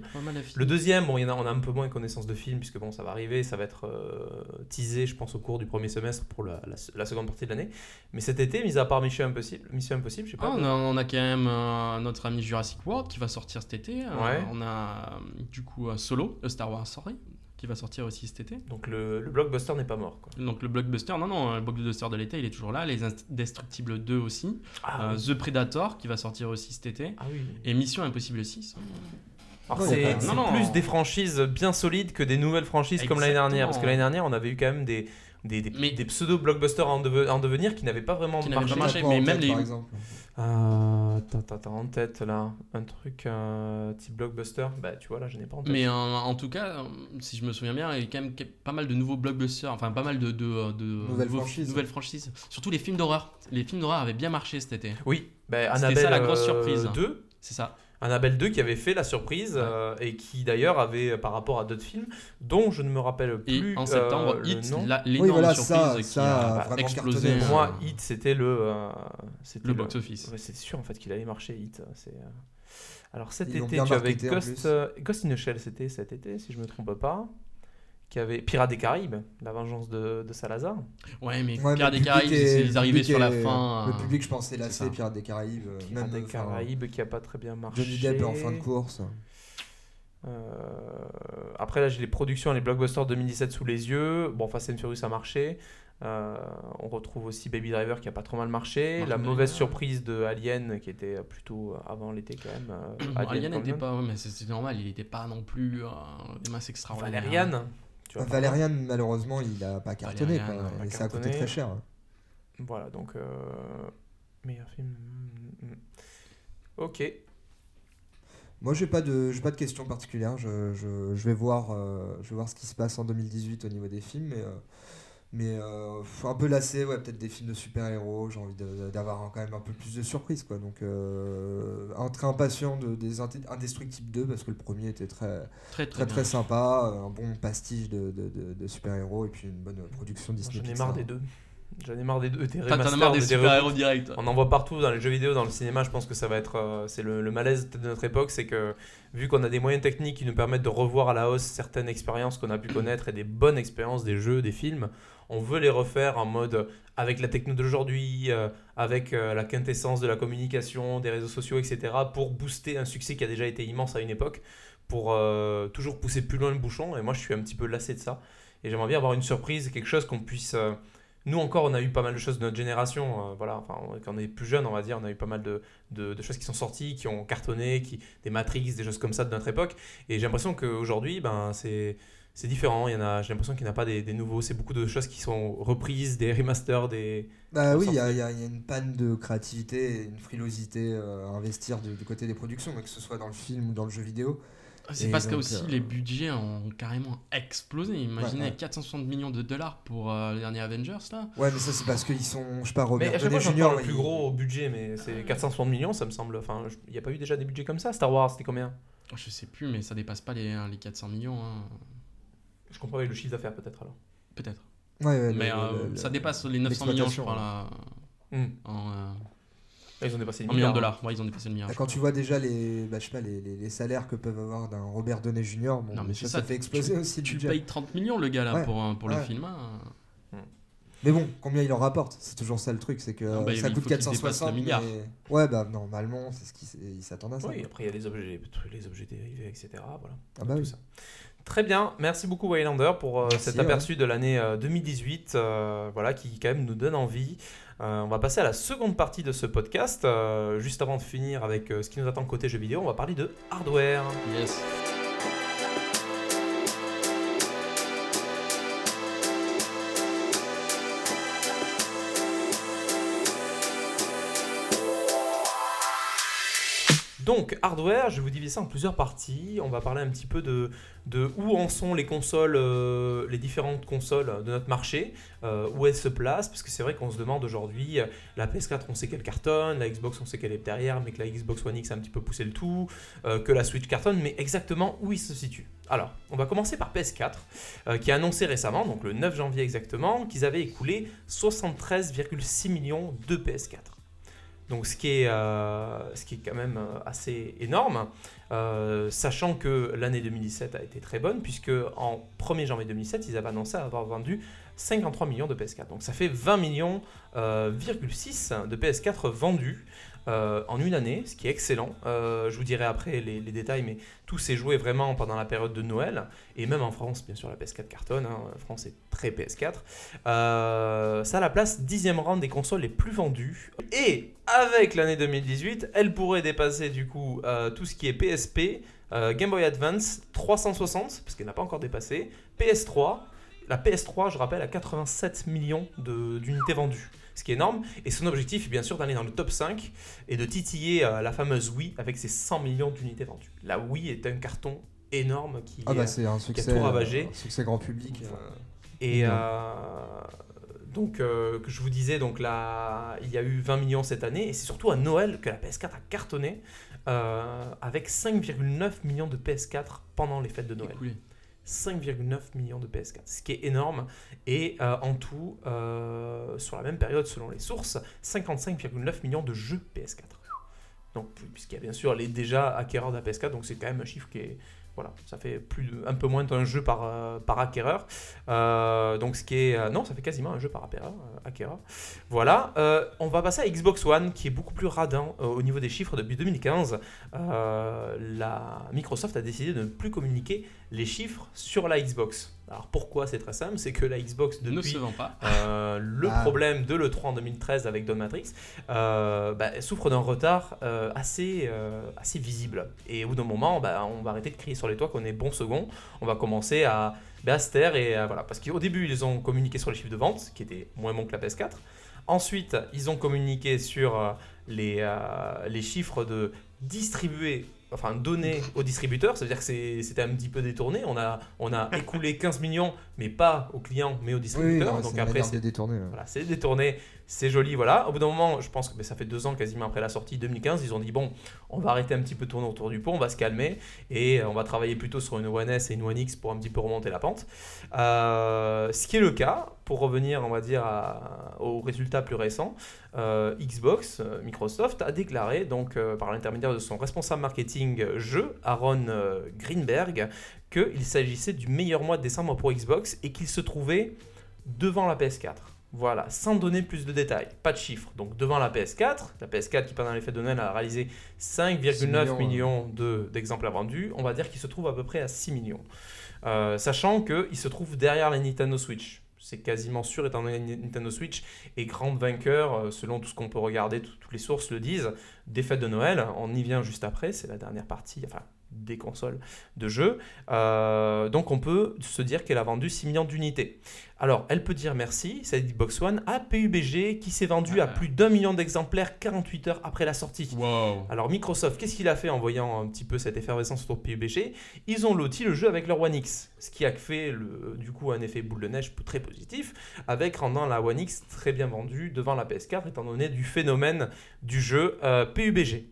Le deuxième, bon, il y en a, on a un peu moins connaissance de films, puisque bon, ça va arriver, ça va être euh, teasé, je pense, au cours du premier semestre pour la, la- la seconde partie de l'année. Mais cet été, mis à part Mission Impossible, Mission Impossible, je sais pas. Ah, on, a, on a quand même euh, notre ami Jurassic World qui va sortir cet été. Euh, Ouais. on a du coup Solo, Star Wars Story, qui va sortir aussi cet été. Donc le, le blockbuster n'est pas mort. Quoi. Donc le blockbuster, non, non, le blockbuster de l'été, il est toujours là. Les Indestructibles 2 aussi. Ah, Euh, oui. The Predator qui va sortir aussi cet été. Ah oui. Et Mission Impossible 6. Alors Ouais, c'est plus des franchises bien solides que des nouvelles franchises comme l'année dernière. Parce que l'année dernière, on avait eu quand même des, des, des, Mais- des pseudo-blockbusters en, deve- en devenir qui n'avaient pas vraiment Qui n'avaient marché. pas marché. En mais même tête, les- Par exemple. Euh, Attends, attends, attends, en tête là, un truc euh, type blockbuster. Bah, tu vois, là, je n'ai pas en tête. Mais euh, en tout cas, euh, si je me souviens bien, il y a quand même pas mal de nouveaux blockbusters, enfin pas mal de, de, de Nouvelles nouveaux- franchises. nouvelles franchises. Surtout les films d'horreur. Les films d'horreur avaient bien marché cet été. Oui, bah, C'était Annabelle ça, la grosse euh, surprise. 2, C'est ça. Annabelle 2 qui avait fait la surprise euh, et qui d'ailleurs avait euh, par rapport à d'autres films dont je ne me rappelle Et plus en septembre, euh, Hit, l'énorme voilà, surprise ça- qui ça a explosé. cartonné. Pour euh, moi, Hit c'était le euh, c'était le box-office. Ouais, c'est sûr en fait qu'il allait marcher Hit. C'est euh, alors cet Ils été tu avais Ghost, euh, Ghost in the Shell c'était cet été si je me trompe pas. Qui avait Pirates des Caraïbes, la vengeance de, de Salazar. Ouais, mais Ouais, Pirates des Caraïbes, est- ils arrivaient public sur la est- fin. Le euh, public, je pense, c'est lassé. Pirates des Caraïbes. euh, Pirates Même des enfin, Caraïbes qui a pas très bien marché. Johnny Depp en fin de course. Euh, après là j'ai les productions et les blockbusters 2017 sous les yeux. Bon Fast and Furious a marché. Euh, on retrouve aussi Baby Driver qui a pas trop mal marché. La mauvaise surprise de Alien qui était plutôt avant l'été quand même. euh, Alien n'était pas, ouais, mais c'est c'est normal, il n'était pas non plus euh, des masses extraordinaires. Valériane. Tu vois, Valérian, malheureusement, il a pas cartonné. Valérian, quoi, a pas et ça a coûté très cher. Voilà donc euh, meilleur film. mm, mm. Ok. Moi, j'ai pas de, j'ai pas de questions particulières. Je, je, je vais voir, euh, je vais voir ce qui se passe en 2018 au niveau des films, mais, euh, mais euh, un peu lassé, ouais, peut-être des films de super-héros. J'ai envie d'avoir quand même un peu plus de surprises, quoi. Donc, euh, un très impatient de, des Indestructibles 2 parce que le premier était très, Très très, très, bien. très sympa, un bon pastiche de, de, de, de super-héros et puis une bonne production Disney. J'en ai marre des deux. J'en ai marre des deux. Des T'en as marre des des super-héros reboots. direct. On en voit partout dans les jeux vidéo, dans le cinéma. Je pense que ça va être, euh, c'est le, le malaise de notre époque, c'est que vu qu'on a des moyens techniques qui nous permettent de revoir à la hausse certaines expériences qu'on a pu connaître et des bonnes expériences des jeux, des films, on veut les refaire en mode avec la techno d'aujourd'hui, euh, avec euh, la quintessence de la communication, des réseaux sociaux, etc. pour booster un succès qui a déjà été immense à une époque, pour euh, toujours pousser plus loin le bouchon. Et moi, je suis un petit peu lassé de ça. Et j'aimerais bien avoir une surprise, quelque chose qu'on puisse euh, nous encore, on a eu pas mal de choses de notre génération. euh, voilà, enfin, quand on est plus jeune, on va dire, on a eu pas mal de, de- de choses qui sont sorties, qui ont cartonné, qui, des Matrix, des choses comme ça de notre époque. Et j'ai l'impression qu'aujourd'hui, ben, c'est c'est différent. Il y en a, j'ai l'impression qu'il n'y en a pas des, des nouveaux. C'est beaucoup de choses qui sont reprises, des remasters, des. Bah oui, il y, a- il y une panne de créativité une frilosité euh, à investir du, du côté des productions, que ce soit dans le film ou dans le jeu vidéo. C'est parce que aussi euh, les budgets ont carrément explosé. Imaginez Ouais, ouais. 460 millions de dollars pour euh, le dernier Avengers là. Ouais, mais ça c'est parce qu'ils sont, je sais pas, Mais Robert chaque Downey Jr. le plus il- gros budget, mais c'est 460 millions, ça me semble. Enfin, il n'y a pas eu déjà des budgets comme ça Star Wars, c'était combien? Je sais plus, mais ça dépasse pas les, hein, les 400 millions. hein. Je comprends avec le chiffre d'affaires peut-être alors. Peut-être. Ouais, ouais, Mais le- euh, le- ça dépasse les 900 millions, je crois, là. Hmm. En, euh, Là, ils ont dépassé les en millions de milliards. dollars. Ouais, ils ont dépassé le milliard. Bah, Quand crois. tu vois déjà les, bah, je sais pas, les, les, les salaires que peuvent avoir d'un Robert Downey Jr., bon, Non, mais ça, c'est ça ça, fait exploser aussi le Tu payes 30 millions le gars là Ouais. pour, pour le Ouais. film. hein. Mais bon, combien il en rapporte? C'est toujours ça le truc, c'est que Ah bah, ça coûte faut qu'il dépasse 460 le milliard. mais- Ouais, bah normalement, c'est ce qu'ils s'attendent à ça. Oui, après il y a les objets, les objets dérivés, etc. Voilà. Ah bah tout oui. ça. Très bien, merci beaucoup Waylander pour euh, Merci, cet ouais. aperçu de l'année euh, 2018, euh, voilà, qui quand même nous donne envie. Euh, on va passer à la seconde partie de ce podcast. Euh, juste avant de finir avec euh, ce qui nous attend côté jeux vidéo, on va parler de hardware. Yes. Donc, hardware, je vais vous diviser ça en plusieurs parties. On va parler un petit peu de, où en sont les consoles, euh, les différentes consoles de notre marché, euh, où elles se placent, parce que c'est vrai qu'on se demande aujourd'hui, euh, la PS4, on sait qu'elle cartonne, la Xbox, on sait qu'elle est derrière, mais que la Xbox One X a un petit peu poussé le tout, que la Switch cartonne, mais exactement où il se situe. Alors, on va commencer par PS4, euh, qui a annoncé récemment, donc le 9 janvier exactement, qu'ils avaient écoulé 73,6 millions de PS4. Donc ce qui est, euh, ce qui est quand même euh, assez énorme, euh, sachant que l'année 2017 a été très bonne, puisque en 1er janvier 2017, ils avaient annoncé avoir vendu 53 millions de PS4. Donc ça fait 20 millions, 6 de PS4 vendus euh, en une année, ce qui est excellent. Euh, je vous dirai après les, détails, mais tout s'est joué vraiment pendant la période de Noël, et même en France, bien sûr, la PS4 cartonne, hein, France est très PS4. Euh, ça la place dixième rang des consoles les plus vendues. Et avec l'année 2018, elle pourrait dépasser du coup tout ce qui est PSP, Game Boy Advance 360, parce qu'elle n'a pas encore dépassé, PS3. La PS3, je rappelle, a 87 millions d'unités vendues, ce qui est énorme. Et son objectif est bien sûr d'aller dans le top 5 et de titiller euh, la fameuse Wii avec ses 100 millions d'unités vendues. La Wii est un carton énorme qui Ah est- bah c'est un succès, tout ravagé. un succès grand public. euh. et euh, Donc, euh, que je vous disais, donc là, il y a eu 20 millions cette année, et c'est surtout à Noël que la PS4 a cartonné, euh, avec 5,9 millions de PS4 pendant les fêtes de Noël. Écoulé. 5,9 millions de PS4, ce qui est énorme. Et euh, en tout, euh, sur la même période, selon les sources, 55,9 millions de jeux PS4. Donc, puisqu'il y a bien sûr les déjà acquéreurs de la PS4, donc c'est quand même un chiffre qui est. Voilà, ça fait plus de- un peu moins d'un jeu par, euh, par acquéreur. Euh, donc, ce qui est. euh, non, ça fait quasiment un jeu par acquéreur. acquéreur. Voilà, on va passer à Xbox One, qui est beaucoup plus radin au niveau des chiffres depuis 2015. Euh, la Microsoft a décidé de ne plus communiquer les chiffres sur la Xbox. Alors pourquoi C'est très simple, c'est que la Xbox Ne depuis se vend pas. euh, le Ah. problème de l'E3 en 2013 avec Don Matrix euh, bah, souffre d'un retard euh, assez, euh, assez visible. Et au bout d'un moment, bah, on va arrêter de crier sur les toits qu'on est bon second. On va commencer à, bah, à se taire et euh, voilà. Parce qu'au début, ils ont communiqué sur les chiffres de vente, qui étaient moins bons que la PS4. Ensuite, ils ont communiqué sur les, euh, les chiffres de distribués, enfin donnés aux distributeurs. Ça veut dire que c'était un petit peu détourné. On a, on a écoulé 15 millions, mais pas aux clients, mais aux Oui, distributeurs. non, Donc après, c'est ouais. voilà, c'est détourné, c'est joli, voilà. Au bout d'un moment, je pense que ben, ça fait deux ans quasiment après la sortie 2015, ils ont dit bon, on va arrêter un petit peu de tourner autour du pot, on va se calmer et euh, on va travailler plutôt sur une One S et une One X pour un petit peu remonter la pente. Euh, ce qui est le cas, pour revenir, on va dire, à- aux résultats plus récents, euh, Xbox, Microsoft a déclaré, donc par l'intermédiaire de son responsable marketing jeu, Aaron Greenberg, qu'il s'agissait du meilleur mois de décembre pour Xbox et qu'il se trouvait devant la PS4. Voilà, sans donner plus de détails, pas de chiffres. Donc devant la PS4, la PS4 qui pendant les fêtes de Noël a réalisé 5,9 millions, millions de- d'exemplaires vendus, on va dire qu'il se trouve à peu près à 6 millions. Euh, sachant qu'il se trouve derrière la Nintendo Switch. C'est quasiment sûr, étant donné que Nintendo Switch est grande vainqueur, euh, selon tout ce qu'on peut regarder, tout- toutes les sources le disent, des fêtes de Noël. On y vient juste après, c'est la dernière partie, enfin des consoles de jeu. Euh, donc on peut se dire qu'elle a vendu 6 millions d'unités. Alors elle peut dire merci, cette Xbox One, à PUBG qui s'est vendu à plus d'un million d'exemplaires 48 heures après la sortie. Wow. Alors Microsoft, qu'est-ce qu'il a fait en voyant un petit peu cette effervescence autour de PUBG Ils ont loti le jeu avec leur One X, ce qui a fait le, du coup un effet boule de neige très positif, avec rendant la One X très bien vendue devant la PS4, étant donné du phénomène du jeu euh, PUBG.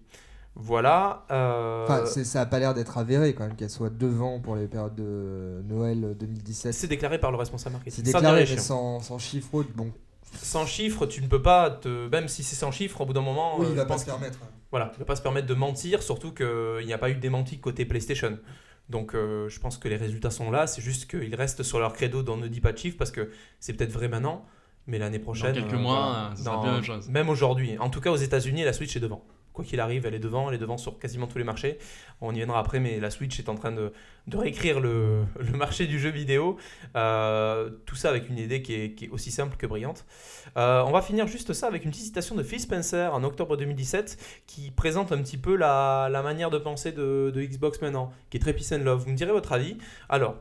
Voilà. euh, Enfin, ça a pas l'air d'être avéré quand même qu'elle soit devant pour les périodes de Noël 2017. c'est déclaré par le responsable marketing. C'est Sans déclaré, mais chiffres. sans, sans chiffre autre. Bon, Sans chiffres, tu ne peux pas te. Même si c'est sans chiffres, au bout d'un moment. oui, euh, il je va pas se permettre. Voilà, il ne va pas se permettre de mentir, surtout qu'il n'y a pas eu de démenti côté PlayStation. Donc euh, je pense que les résultats sont là, c'est juste qu'ils restent sur leur credo dans ne dit pas de chiffres parce que c'est peut-être vrai maintenant, mais l'année prochaine. quelques euh, mois, voilà. euh, ça sera Dans- plus la même chose. Même aujourd'hui. En tout cas aux États-Unis, la Switch est devant. Quoi qu'il arrive, elle est devant, elle est devant sur quasiment tous les marchés. On y viendra après, mais la Switch est en train de, réécrire le, marché du jeu vidéo. Euh, tout ça avec une idée qui est, aussi simple que brillante. Euh, on va finir juste ça avec une petite citation de Phil Spencer en octobre 2017 qui présente un petit peu la, manière de penser de, Xbox maintenant, qui est très peace love. Vous me direz votre avis. Alors,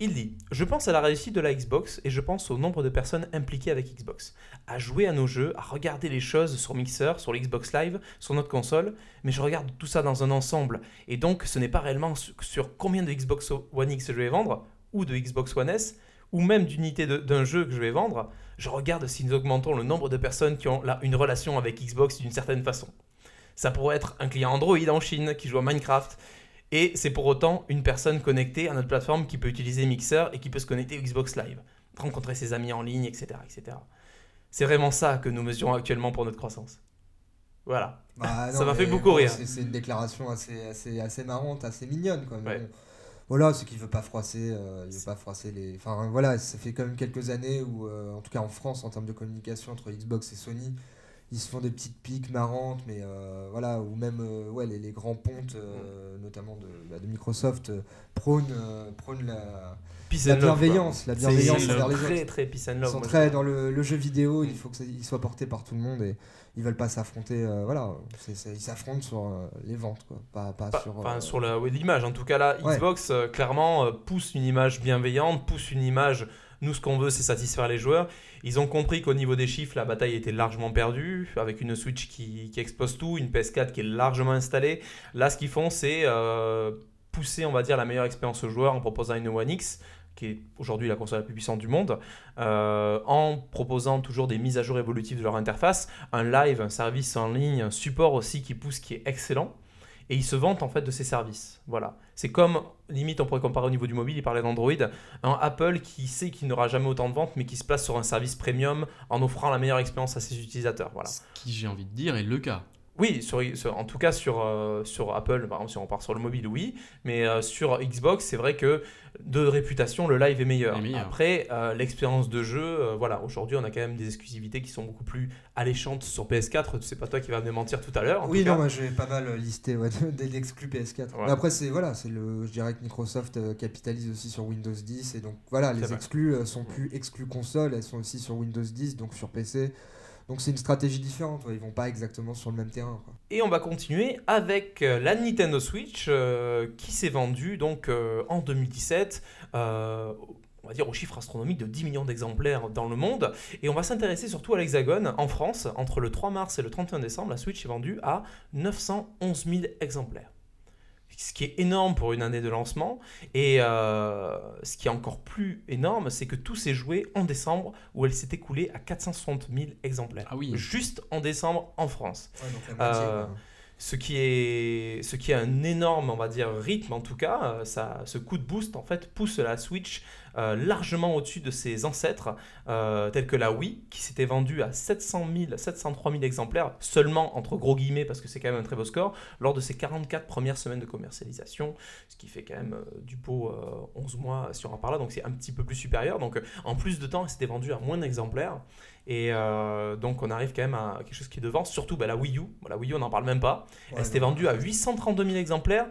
il dit Je pense à la réussite de la Xbox et je pense au nombre de personnes impliquées avec Xbox, à jouer à nos jeux, à regarder les choses sur Mixer, sur l'Xbox Live, sur notre console, mais je regarde tout ça dans un ensemble. Et donc, ce n'est pas réellement sur, combien de Xbox One X je vais vendre, ou de Xbox One S, ou même d'unités de- d'un jeu que je vais vendre. Je regarde si nous augmentons le nombre de personnes qui ont une relation avec Xbox d'une certaine façon. Ça pourrait être un client Android en Chine qui joue à Minecraft. Et c'est pour autant une personne connectée à notre plateforme qui peut utiliser Mixer et qui peut se connecter au Xbox Live, rencontrer ses amis en ligne, etc. etc. C'est vraiment ça que nous mesurons actuellement pour notre croissance. Voilà. Bah, Ça m'a fait beaucoup bon, rire. C'est une déclaration assez, assez, assez marrante, assez mignonne. Quoi. Ouais. Voilà, c'est qu'il veut pas froisser, euh, il veut pas froisser les. Enfin voilà, ça fait quand même quelques années où, euh, en tout cas en France, en termes de communication entre Xbox et Sony, ils se font des petites piques marrantes, mais euh, voilà, ou même euh, ouais, les, les grands pontes, euh, notamment de, bah, de Microsoft, euh, prônent, euh, prônent la, la love, bienveillance, la bienveillance envers les très autres. très peace and Ils love. sont moi, très dans le, le jeu vidéo, il faut que ça- il soit porté par tout le monde et ils veulent pas s'affronter. euh, voilà, ils s'affrontent sur euh, les ventes, quoi, pas, pas Pas- sur. enfin, euh, sur ouais, l'image. En tout cas, là, Ouais. Xbox, euh, clairement, euh, pousse une image bienveillante, pousse une image. Nous, ce qu'on veut, c'est satisfaire les joueurs. Ils ont compris qu'au niveau des chiffres, la bataille était largement perdue, avec une Switch qui, qui explose tout, une PS4 qui est largement installée. Là, ce qu'ils font, c'est euh, pousser, on va dire, la meilleure expérience aux joueurs en proposant une One X. qui est aujourd'hui la console la plus puissante du monde, euh, en proposant toujours des mises à jour évolutives de leur interface, un live, un service en ligne, un support aussi qui pousse, qui est excellent. Et ils se vantent en fait de ces services. Voilà. C'est comme, limite, on pourrait comparer au niveau du mobile, il parlait d'Android, un Apple qui sait qu'il n'aura jamais autant de ventes, mais qui se place sur un service premium en offrant la meilleure expérience à ses utilisateurs. Voilà. Ce qui, j'ai envie de dire, est le cas. Oui, sur, sur- en tout cas sur, euh, sur Apple, par exemple, si on part sur le mobile, oui. Mais euh, sur Xbox, c'est vrai que de réputation, le live est meilleur. Est meilleur. Après, euh, l'expérience de jeu, euh, voilà, aujourd'hui, on a quand même des exclusivités qui sont beaucoup plus alléchantes sur PS4. C'est pas toi qui vas me mentir tout à l'heure. Oui, tout non, cas. moi j'ai pas mal listé ouais, de- des exclus PS4. Ouais. Mais après, c'est voilà, c'est le, je dirais que Microsoft euh, capitalise aussi sur Windows 10 et donc voilà, les exclus euh, sont plus exclus console, elles sont aussi sur Windows 10, donc sur PC. Donc c'est une stratégie différente. Ils vont pas exactement sur le même terrain. Et on va continuer avec euh, la Nintendo Switch euh, qui s'est vendue donc euh, en 2017. euh, on va dire au chiffre astronomique de 10 millions d'exemplaires dans le monde. Et on va s'intéresser surtout à l'Hexagone. En France, entre le 3 mars et le 31 décembre, la Switch est vendue à 911 000 exemplaires. Ce qui est énorme pour une année de lancement. Et euh, ce qui est encore plus énorme, c'est que tout s'est joué en décembre, où elle s'est écoulée à 460 000 exemplaires. Ah oui. Juste en décembre en France. donc la moitié, Euh. Ce qui, est, ce qui est un énorme, on va dire, rythme en tout cas. Euh, Ça, ce coup de boost, en fait, pousse la Switch euh, largement au-dessus de ses ancêtres, euh, tels que la Wii, qui s'était vendue à 700 000, 703 000 exemplaires, seulement entre gros guillemets, parce que c'est quand même un très beau score, lors de ses 44 premières semaines de commercialisation, ce qui fait quand même euh, du beau euh, 11 mois si on en parle là, donc c'est un petit peu plus supérieur. Donc en plus de temps, elle s'était vendue à moins d'exemplaires. Et euh, donc on arrive quand même à quelque chose qui est devant, surtout bah, la Wii U. Bon, la Wii U, on n'en parle même pas. Ouais, Elle s'était vendue à 832 000 exemplaires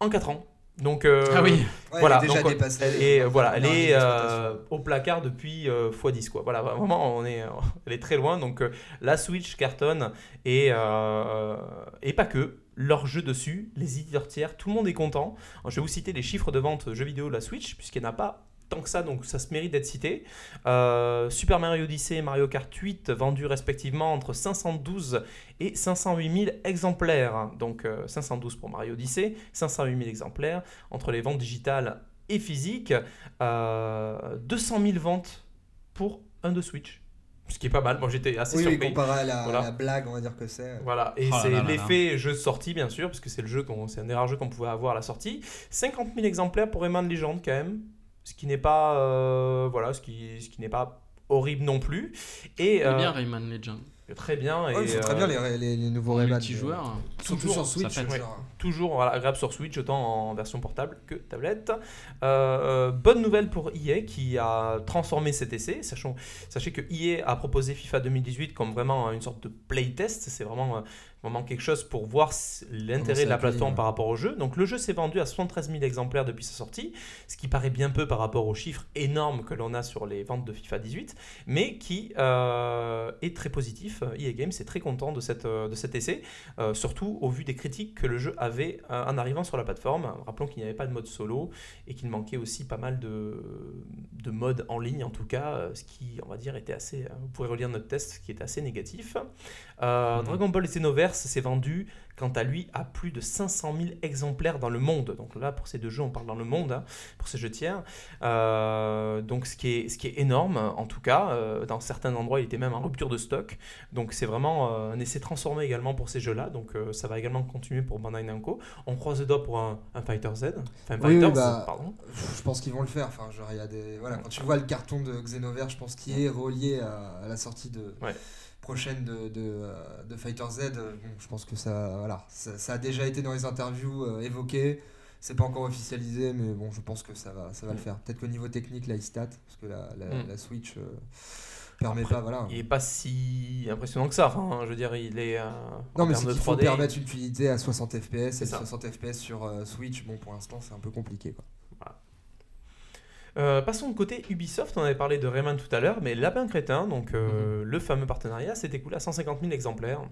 en 4 ans. Donc euh, ah oui, Ouais, voilà, elle est déjà donc, dépassée. elle est, euh, voilà, elle est euh, au placard depuis euh, x10 quoi. Voilà, vraiment, on est, elle est très loin. Donc euh, la Switch cartonne et, euh, et pas que. Leurs jeux dessus, les éditeurs tiers, tout le monde est content. Je vais vous citer les chiffres de vente jeux vidéo de la Switch, puisqu'il n'y en a pas tant que ça, donc ça se mérite d'être cité. Euh, Super Mario Odyssey et Mario Kart 8 vendus respectivement entre 512 et 508 000 exemplaires. Donc euh, 512 pour Mario Odyssey, 508 000 exemplaires entre les ventes digitales et physiques. Euh, 200 000 ventes pour un de Switch. Ce qui est pas mal. Moi j'étais assez Oui, oui, surpris. comparé à la, Voilà. la blague, on va dire que c'est. Voilà, et Oh c'est l'effet jeu de sortie, bien sûr, parce que c'est le jeu c'est un des rares jeux qu'on pouvait avoir à la sortie. 50 000 exemplaires pour Rayman Legend, quand même, ce qui n'est pas, euh, voilà, ce qui, ce qui n'est pas horrible non plus. Et euh, bien Rayman Legend. très bien. Et, Ouais, ils sont très bien les, les, les nouveaux Rayman. multijoueur. Surtout toujours, sur Switch. ouais. toujours voilà, agréable sur Switch, autant en version portable que tablette. Euh, euh, bonne nouvelle pour EA qui a transformé cet essai. Sachons, sachez que EA a proposé FIFA 2018 comme vraiment une sorte de playtest. C'est vraiment, euh, vraiment quelque chose pour voir l'intérêt de la plateforme ouais. par rapport au jeu. Donc le jeu s'est vendu à 73 000 exemplaires depuis sa sortie, ce qui paraît bien peu par rapport aux chiffres énormes que l'on a sur les ventes de FIFA 18, mais qui euh, est très positif. EA Games est très content de, cette, euh, de cet essai. Euh, surtout au vu des critiques que le jeu avait euh, en arrivant sur la plateforme. Rappelons qu'il n'y avait pas de mode solo et qu'il manquait aussi pas mal de, de modes en ligne, en tout cas, euh, ce qui, on va dire, était assez. euh, Vous pourrez relire notre test, qui était assez négatif. Euh, Mhm. Dragon Ball Xenoverse s'est vendu, quant à lui, à plus de 500 000 exemplaires dans le monde. Donc là, pour ces deux jeux, on parle dans le monde, hein, pour ces jeux tiers. Euh, donc ce qui, est, ce qui est énorme, en tout cas. Euh, dans certains endroits, il était même en rupture de stock. Donc c'est vraiment euh, un essai transformé également pour ces jeux-là. Donc ça va également continuer pour Bandai Namco. On croise les doigts pour un, un Fighter Z. Enfin, Oui, oui, Fighters, bah, pardon. Je pense qu'ils vont le faire. Enfin, genre, y a des... voilà, quand tu vois le carton de Xenoverse, je pense qu'il est relié à, à la sortie de... Ouais. Prochaine de, de, euh, de Fighter Z. euh, bon, je pense que ça, voilà, ça, ça a déjà été dans les interviews euh, évoqué. C'est pas encore officialisé, mais bon, je pense que ça va, ça va le faire. Peut-être qu'au niveau technique, là, il stat, parce que la, la, Mm. la Switch euh, permet Après, pas, voilà. Il est pas si impressionnant que ça. Enfin, je veux dire, il est. euh, Non, en mais c'est qu'il faut 3D, permettre une fluidité à 60 FPS et ça. 60 FPS sur euh, Switch. Bon, pour l'instant, c'est un peu compliqué, quoi. Euh, passons au côté Ubisoft, on avait parlé de Rayman tout à l'heure, mais Lapin Crétin, donc euh, Mhm. le fameux partenariat, s'est écoulé à 150 000 exemplaires,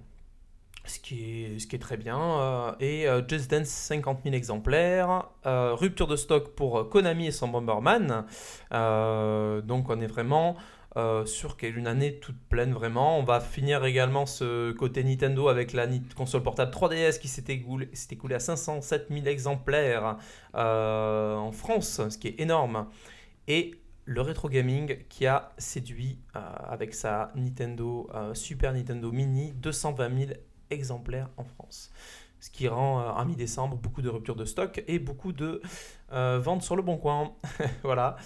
ce qui est, ce qui est très bien. euh, et Just Dance, 50 000 exemplaires. Rupture de stock pour Konami et son Bomberman. Donc on est vraiment euh, sur quelle- une année toute pleine, vraiment. On va finir également ce côté Nintendo avec la console portable 3DS qui s'est écoulée, à 507 000 exemplaires euh, en France, ce qui est énorme. Et le rétro gaming qui a séduit euh, avec sa Nintendo euh, Super Nintendo Mini 220 000 exemplaires en France. Ce qui rend euh, à mi-décembre beaucoup de ruptures de stock et beaucoup de euh, ventes sur le bon coin. voilà.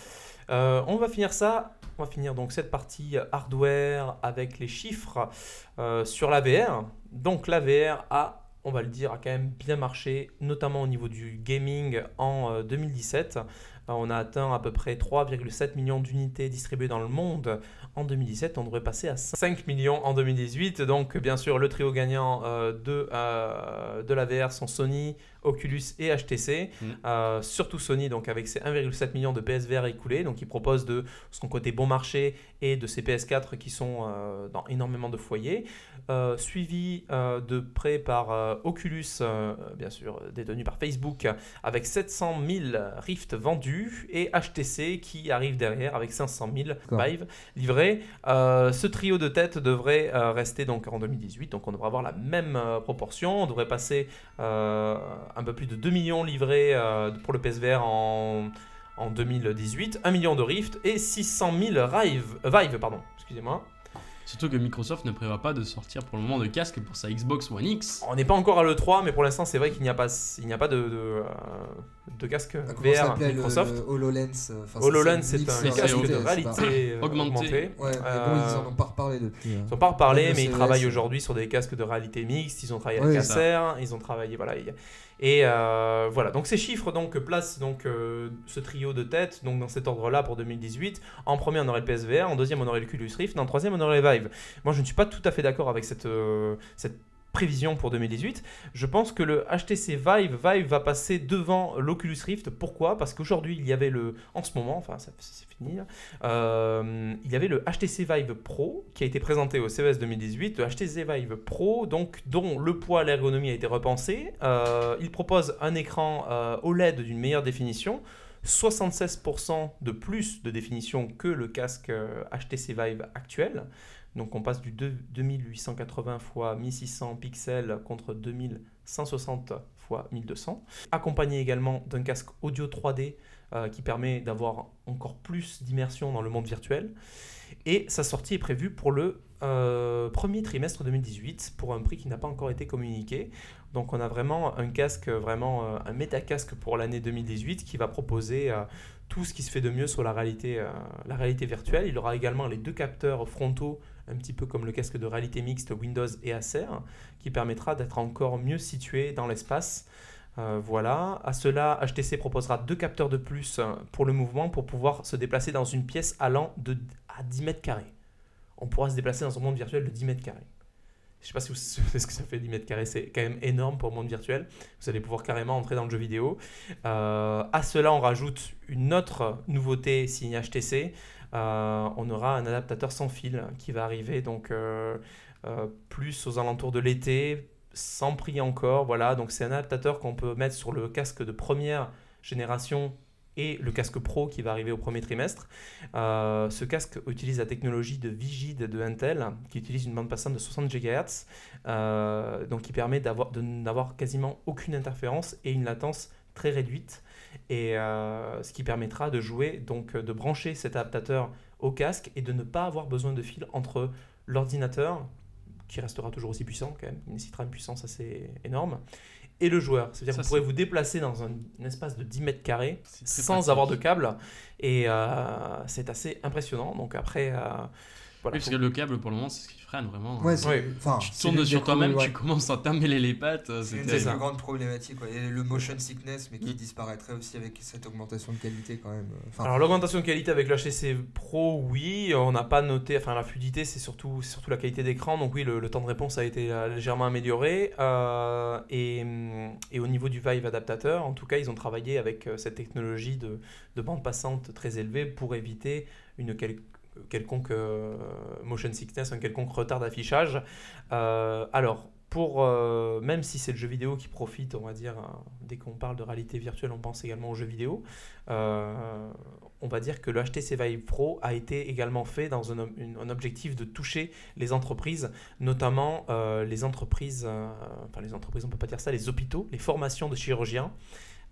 Euh, on va finir ça. On va finir donc cette partie hardware avec les chiffres euh, sur la VR. Donc la VR a, on va le dire, a quand même bien marché, notamment au niveau du gaming en euh, 2017. Euh, on a atteint à peu près 3,7 millions d'unités distribuées dans le monde en 2017. On devrait passer à 5 millions en 2018. Donc bien sûr, le trio gagnant euh, de, euh, de la VR sont Sony, Oculus et HTC. Mm. Euh, surtout Sony, donc avec ses 1,7 millions de PSVR écoulés. Donc ils proposent de son côté bon marché et de ces PS4 qui sont euh, dans énormément de foyers. Euh, suivi de près par Oculus, bien sûr détenu par Facebook, avec 700 000 Rift vendus, et HTC qui arrive derrière avec 500 000 D'accord. Vive livrés. Ce trio de tête devrait rester donc en 2018, donc on devrait avoir la même proportion. On devrait passer un peu plus de 2 millions livrés euh, pour le PSVR en, en 2018, 1 million de Rift et 600 000 Vive, euh, Vive pardon, excusez-moi. Surtout que Microsoft ne prévoit pas de sortir pour le moment de casque pour sa Xbox One X. On n'est pas encore à l'E3, mais pour l'instant, c'est vrai qu'il n'y a pas, il n'y a pas de, de, euh, de casque Ah, VR le- Microsoft. le HoloLens. euh, enfin, HoloLens, c'est un casque de pas- réalité euh, Augmenté. augmentée. Ouais, mais bon, Euh, ils en ont pas reparlé depuis. Ils n'ont pas reparlé, mais ils travaillent euh. aujourd'hui sur des casques de réalité mixte. Ils ont travaillé avec. Acer, ils ont travaillé, voilà. Et euh, voilà, donc ces chiffres donc placent donc euh, ce trio de tête donc dans cet ordre-là pour 2018. En premier, on aurait le PSVR, en deuxième, on aurait le Oculus Rift, en troisième, on aurait les Moi, je ne suis pas tout à fait d'accord avec cette euh, prévision pour 2018. Je pense que le HTC Vive, Vive va passer devant l'Oculus Rift. Pourquoi? Parce qu'aujourd'hui, il y avait le, en ce moment, enfin, c'est fini. Euh, il y avait le HTC Vive Pro qui a été présenté au CES 2018. Le HTC Vive Pro, donc dont le poids, l'ergonomie a été repensé. Euh, il propose un écran OLED d'une meilleure définition. 76% de plus de définition que le casque HTC Vive actuel. Donc on passe du 2 2880 x 1600 pixels contre 2160 x 1200. Accompagné également d'un casque audio 3D euh, qui permet d'avoir encore plus d'immersion dans le monde virtuel. Et sa sortie est prévue pour le euh, premier trimestre 2018 pour un prix qui n'a pas encore été communiqué. Donc on a vraiment un casque, vraiment euh, un méta-casque pour l'année 2018 qui va proposer tout ce qui se fait de mieux sur la réalité, la réalité virtuelle. Il aura également les deux capteurs frontaux, un petit peu comme le casque de réalité mixte Windows et Acer, qui permettra d'être encore mieux situé dans l'espace. Euh, voilà. À cela, HTC proposera deux capteurs de plus pour le mouvement pour pouvoir se déplacer dans une pièce allant de, à 10 mètres carrés. On pourra se déplacer dans un monde virtuel de 10 mètres carrés. Je sais pas si vous savez ce que ça fait 10 mètres carrés, c'est quand même énorme pour le monde virtuel. Vous allez pouvoir carrément entrer dans le jeu vidéo. Euh, à cela, on rajoute une autre nouveauté signée HTC. Euh, on aura un adaptateur sans fil qui va arriver donc euh, euh, plus aux alentours de l'été, sans prix encore. Voilà, donc c'est un adaptateur qu'on peut mettre sur le casque de première génération et le casque pro qui va arriver au premier trimestre. Ce casque utilise la technologie de Vigide de Intel, qui utilise une bande passante de 60 GHz, donc qui permet de n'avoir quasiment aucune interférence et une latence très réduite, et euh, ce qui permettra de jouer, donc de brancher cet adaptateur au casque et de ne pas avoir besoin de fil entre l'ordinateur, qui restera toujours aussi puissant quand même, il nécessitera une puissance assez énorme, et le joueur. C'est-à-dire que vous pourrez vous déplacer dans un, un espace de 10 mètres carrés sans pratique. avoir de câble. Et euh, c'est assez impressionnant. Donc après, euh, voilà. Oui, parce que le câble, pour le moment, c'est ce qui freine vraiment. Ouais, c'est- Ouais. enfin, tu tournes sur toi-même, ouais. tu commences à t'emmêler les pattes. euh, C'est une des grandes problématiques. ouais. Et le motion sickness, mais qui Mm. disparaîtrait aussi avec cette augmentation de qualité quand même. Enfin, Alors l'augmentation de qualité avec le HTC Pro, oui, on n'a pas noté, enfin la fluidité c'est surtout, surtout la qualité d'écran, donc oui le, le temps de réponse a été euh, légèrement amélioré. Euh, et, hum, et au niveau du Vive adaptateur, en tout cas ils ont travaillé avec euh, cette technologie de, de bande passante très élevée pour éviter une quel- quelconque euh, motion sickness, un quelconque retard d'affichage. Euh, alors pour, euh, même si c'est le jeu vidéo qui profite, on va dire, euh, dès qu'on parle de réalité virtuelle, on pense également aux jeux vidéo. on va dire que le HTC Vive Pro a été également fait dans un, un objectif de toucher les entreprises, notamment les entreprises, enfin les entreprises, on peut pas dire ça, les hôpitaux, les formations de chirurgiens.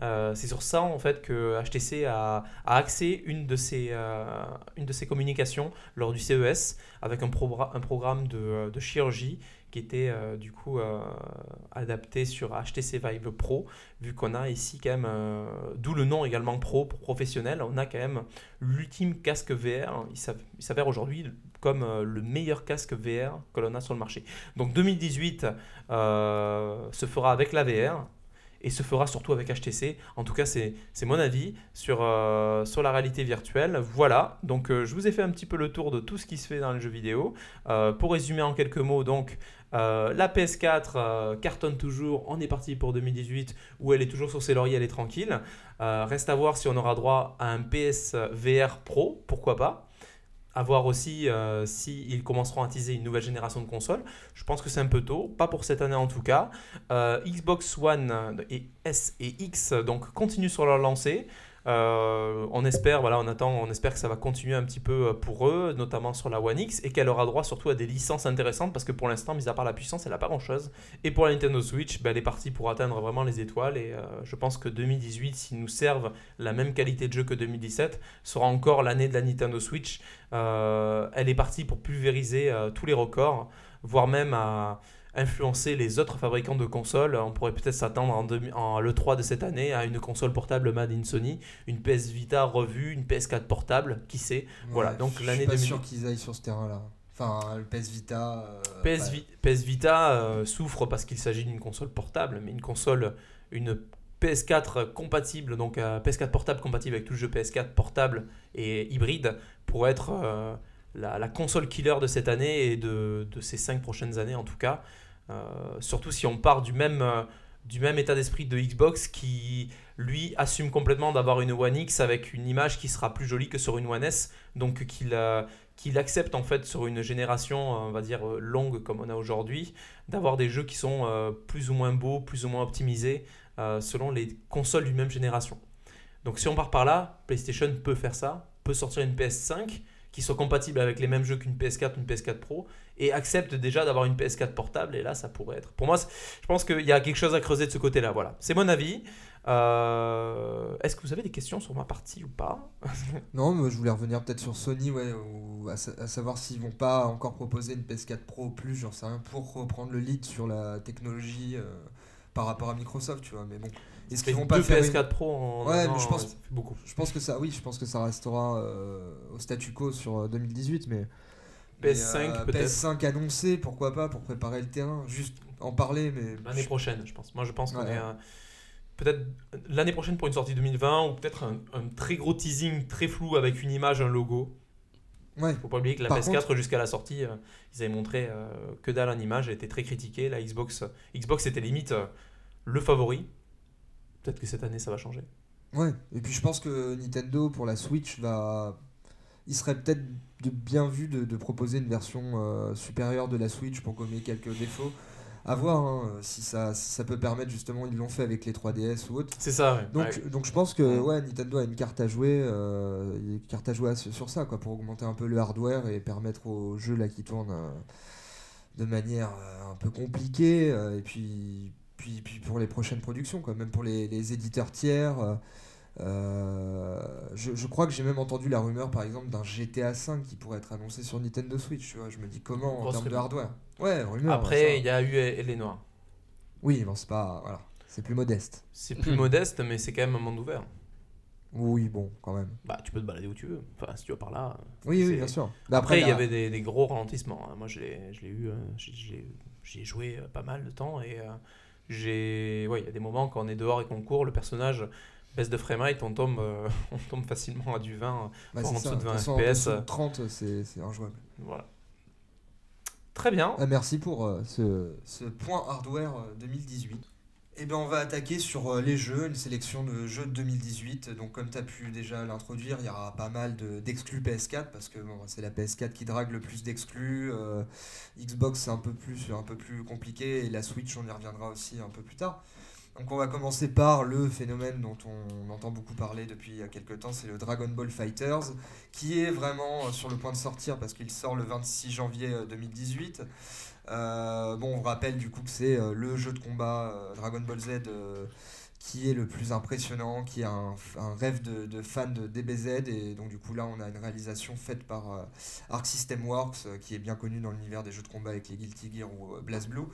Euh, c'est sur ça en fait que HTC a, axé une de, ses, euh, une de ses communications lors du CES avec un, progra- un programme de, chirurgie qui était euh, du coup adapté sur HTC Vive Pro, vu qu'on a ici quand même, d'où le nom également Pro professionnel, on a quand même l'ultime casque VR, il s'av- il s'avère aujourd'hui comme le meilleur casque VR que l'on a sur le marché. Donc 2018 euh, se fera avec la VR, et se fera surtout avec HTC. En tout cas, c'est mon avis sur, euh, sur la réalité virtuelle. Voilà, donc euh, je vous ai fait un petit peu le tour de tout ce qui se fait dans le jeu vidéo. Euh, pour résumer en quelques mots, donc la PS4 euh, cartonne toujours, on est parti pour 2018 où elle est toujours sur ses lauriers, elle est tranquille. Reste à voir si on aura droit à un PS VR Pro, pourquoi pas. À voir aussi euh, si ils commenceront à teaser une nouvelle génération de consoles. Je pense que c'est un peu tôt, pas pour cette année en tout cas. Euh, Xbox One et S et X donc continuent sur leur lancée. Euh, on espère, voilà, on attend, on espère que ça va continuer un petit peu euh, pour eux, notamment sur la One X, et qu'elle aura droit surtout à des licences intéressantes, parce que pour l'instant, mis à part la puissance, elle n'a pas grand-chose. Et pour la Nintendo Switch, ben, elle est partie pour atteindre vraiment les étoiles, et euh, je pense que 2018, s'ils nous servent la même qualité de jeu que 2017, sera encore l'année de la Nintendo Switch. Elle est partie pour pulvériser tous les records, voire même à influencer les autres fabricants de consoles. On pourrait peut-être s'attendre en, en l'E3 de cette année à une console portable Made in Sony, une PS Vita revue, une PS4 portable, qui sait? Voilà, donc je l'année suis pas 2000. sûr qu'ils aillent sur ce terrain-là. Enfin, le PS Vita. euh, PS, ouais. Vi- PS Vita euh, souffre parce qu'il s'agit d'une console portable, mais une console, une PS4 compatible, donc euh, PS4 portable compatible avec tout le jeu PS4 portable et hybride, pourrait être la, la console killer de cette année et de, de ces cinq prochaines années en tout cas. Euh, surtout si on part du même, euh, du même état d'esprit de Xbox qui, lui, assume complètement d'avoir une One X avec une image qui sera plus jolie que sur une One S, donc qu'il euh, accepte en fait sur une génération, on va dire, longue comme on a aujourd'hui, d'avoir des jeux qui sont plus ou moins beaux, plus ou moins optimisés selon les consoles d'une même génération. Donc si on part par là, PlayStation peut faire ça, peut sortir une PS5 qui soit compatible avec les mêmes jeux qu'une PS4 ou une PS4 Pro et accepte déjà d'avoir une PS4 portable et là ça pourrait être. Pour moi, je pense qu'il y a quelque chose à creuser de ce côté-là. Voilà, c'est mon avis. Euh, Est-ce que vous avez des questions sur ma partie ou pas? Non, mais je voulais revenir peut-être sur Sony, ouais, ou à, sa- à savoir s'ils vont pas encore proposer une PS4 Pro plus, j'en sais rien, pour reprendre le lead sur la technologie euh, par rapport à Microsoft, tu vois. Mais bon, est-ce qu'ils vont pas faire une- PS4 Pro en Ouais, un mais je pense- fait beaucoup. Je pense que ça, oui, je pense que ça restera euh, au statu quo sur euh, 2018, mais PS5 mais, euh, peut-être. PS5 annoncé, pourquoi pas, pour préparer le terrain, juste en parler, mais L'année prochaine, je pense. Moi, je pense qu'on Ouais. est peut-être l'année prochaine pour une sortie 2020 ou peut-être un, un très gros teasing très flou avec une image, un logo. ouais, Faut pas oublier que la Par PS4 jusqu'à la sortie, euh, ils avaient montré euh, que dalle en image, elle était très critiquée. La Xbox, Xbox était limite euh, le favori. Peut-être que cette année ça va changer. ouais. Et puis je pense que Nintendo pour la Switch va, il serait peut-être de bien vu de, de proposer une version euh, supérieure de la Switch pour gommer quelques défauts. À voir hein, si ça, si ça peut permettre justement, ils l'ont fait avec les 3DS ou autres. C'est ça. ouais. Donc, Ouais. donc je pense que ouais, Nintendo a une carte à jouer, euh, une carte à jouer à- sur ça quoi, pour augmenter un peu le hardware et permettre aux jeux là qui tournent euh, de manière un peu compliquée et puis, puis, puis pour les prochaines productions quoi, même pour les, les éditeurs tiers. Euh, je, je crois que j'ai même entendu la rumeur par exemple d'un GTA V qui pourrait être annoncé sur Nintendo Switch. Tu vois, je me dis comment en termes de hardware? Ouais, rumeur. Après, ça. il y a eu les Noirs. Oui, bon c'est pas voilà, c'est plus modeste. C'est plus modeste, mais c'est quand même un monde ouvert. Oui, bon quand même. Bah, tu peux te balader où tu veux. Enfin, si tu vas par là. Oui, oui, bien sûr. Mais Après, il y avait des, des gros ralentissements. hein. Moi, je l'ai je l'ai eu, euh, j'ai- joué euh, pas mal de temps et j'ai, ouais, il y a des moments quand on est dehors et qu'on court, le personnage baisse de framerate, on tombe, euh, on tombe facilement à du 20. Bah, Bon, c'est en dessous de De 20 toute façon, en FPS, dessous de euh. 30, c'est c'est injouable. Voilà. Très bien. Ah, merci pour euh, ce, ce point hardware euh, 2018. Eh bien, on va attaquer sur euh, les jeux, une sélection de jeux de 2018. Donc, comme tu as pu déjà l'introduire, il y aura pas mal de- d'exclus PS4 parce que bon, c'est la PS4 qui drague le plus d'exclus. euh, Xbox, c'est un peu plus, un peu plus compliqué et la Switch, on y reviendra aussi un peu plus tard. Donc, on va commencer par le phénomène dont on entend beaucoup parler depuis euh, quelques temps c'est le Dragon Ball Fighters qui est vraiment euh, sur le point de sortir parce qu'il sort le 26 janvier euh, 2018. Euh, bon, on rappelle du coup que c'est euh, le jeu de combat euh, Dragon Ball Z euh, qui est le plus impressionnant, qui est un, rêve de, fan de DBZ. Et donc, du coup, là, on a une réalisation faite par euh, Arc System Works, euh, qui est bien connu dans l'univers des jeux de combat avec les Guilty Gear ou euh, BlazBlue.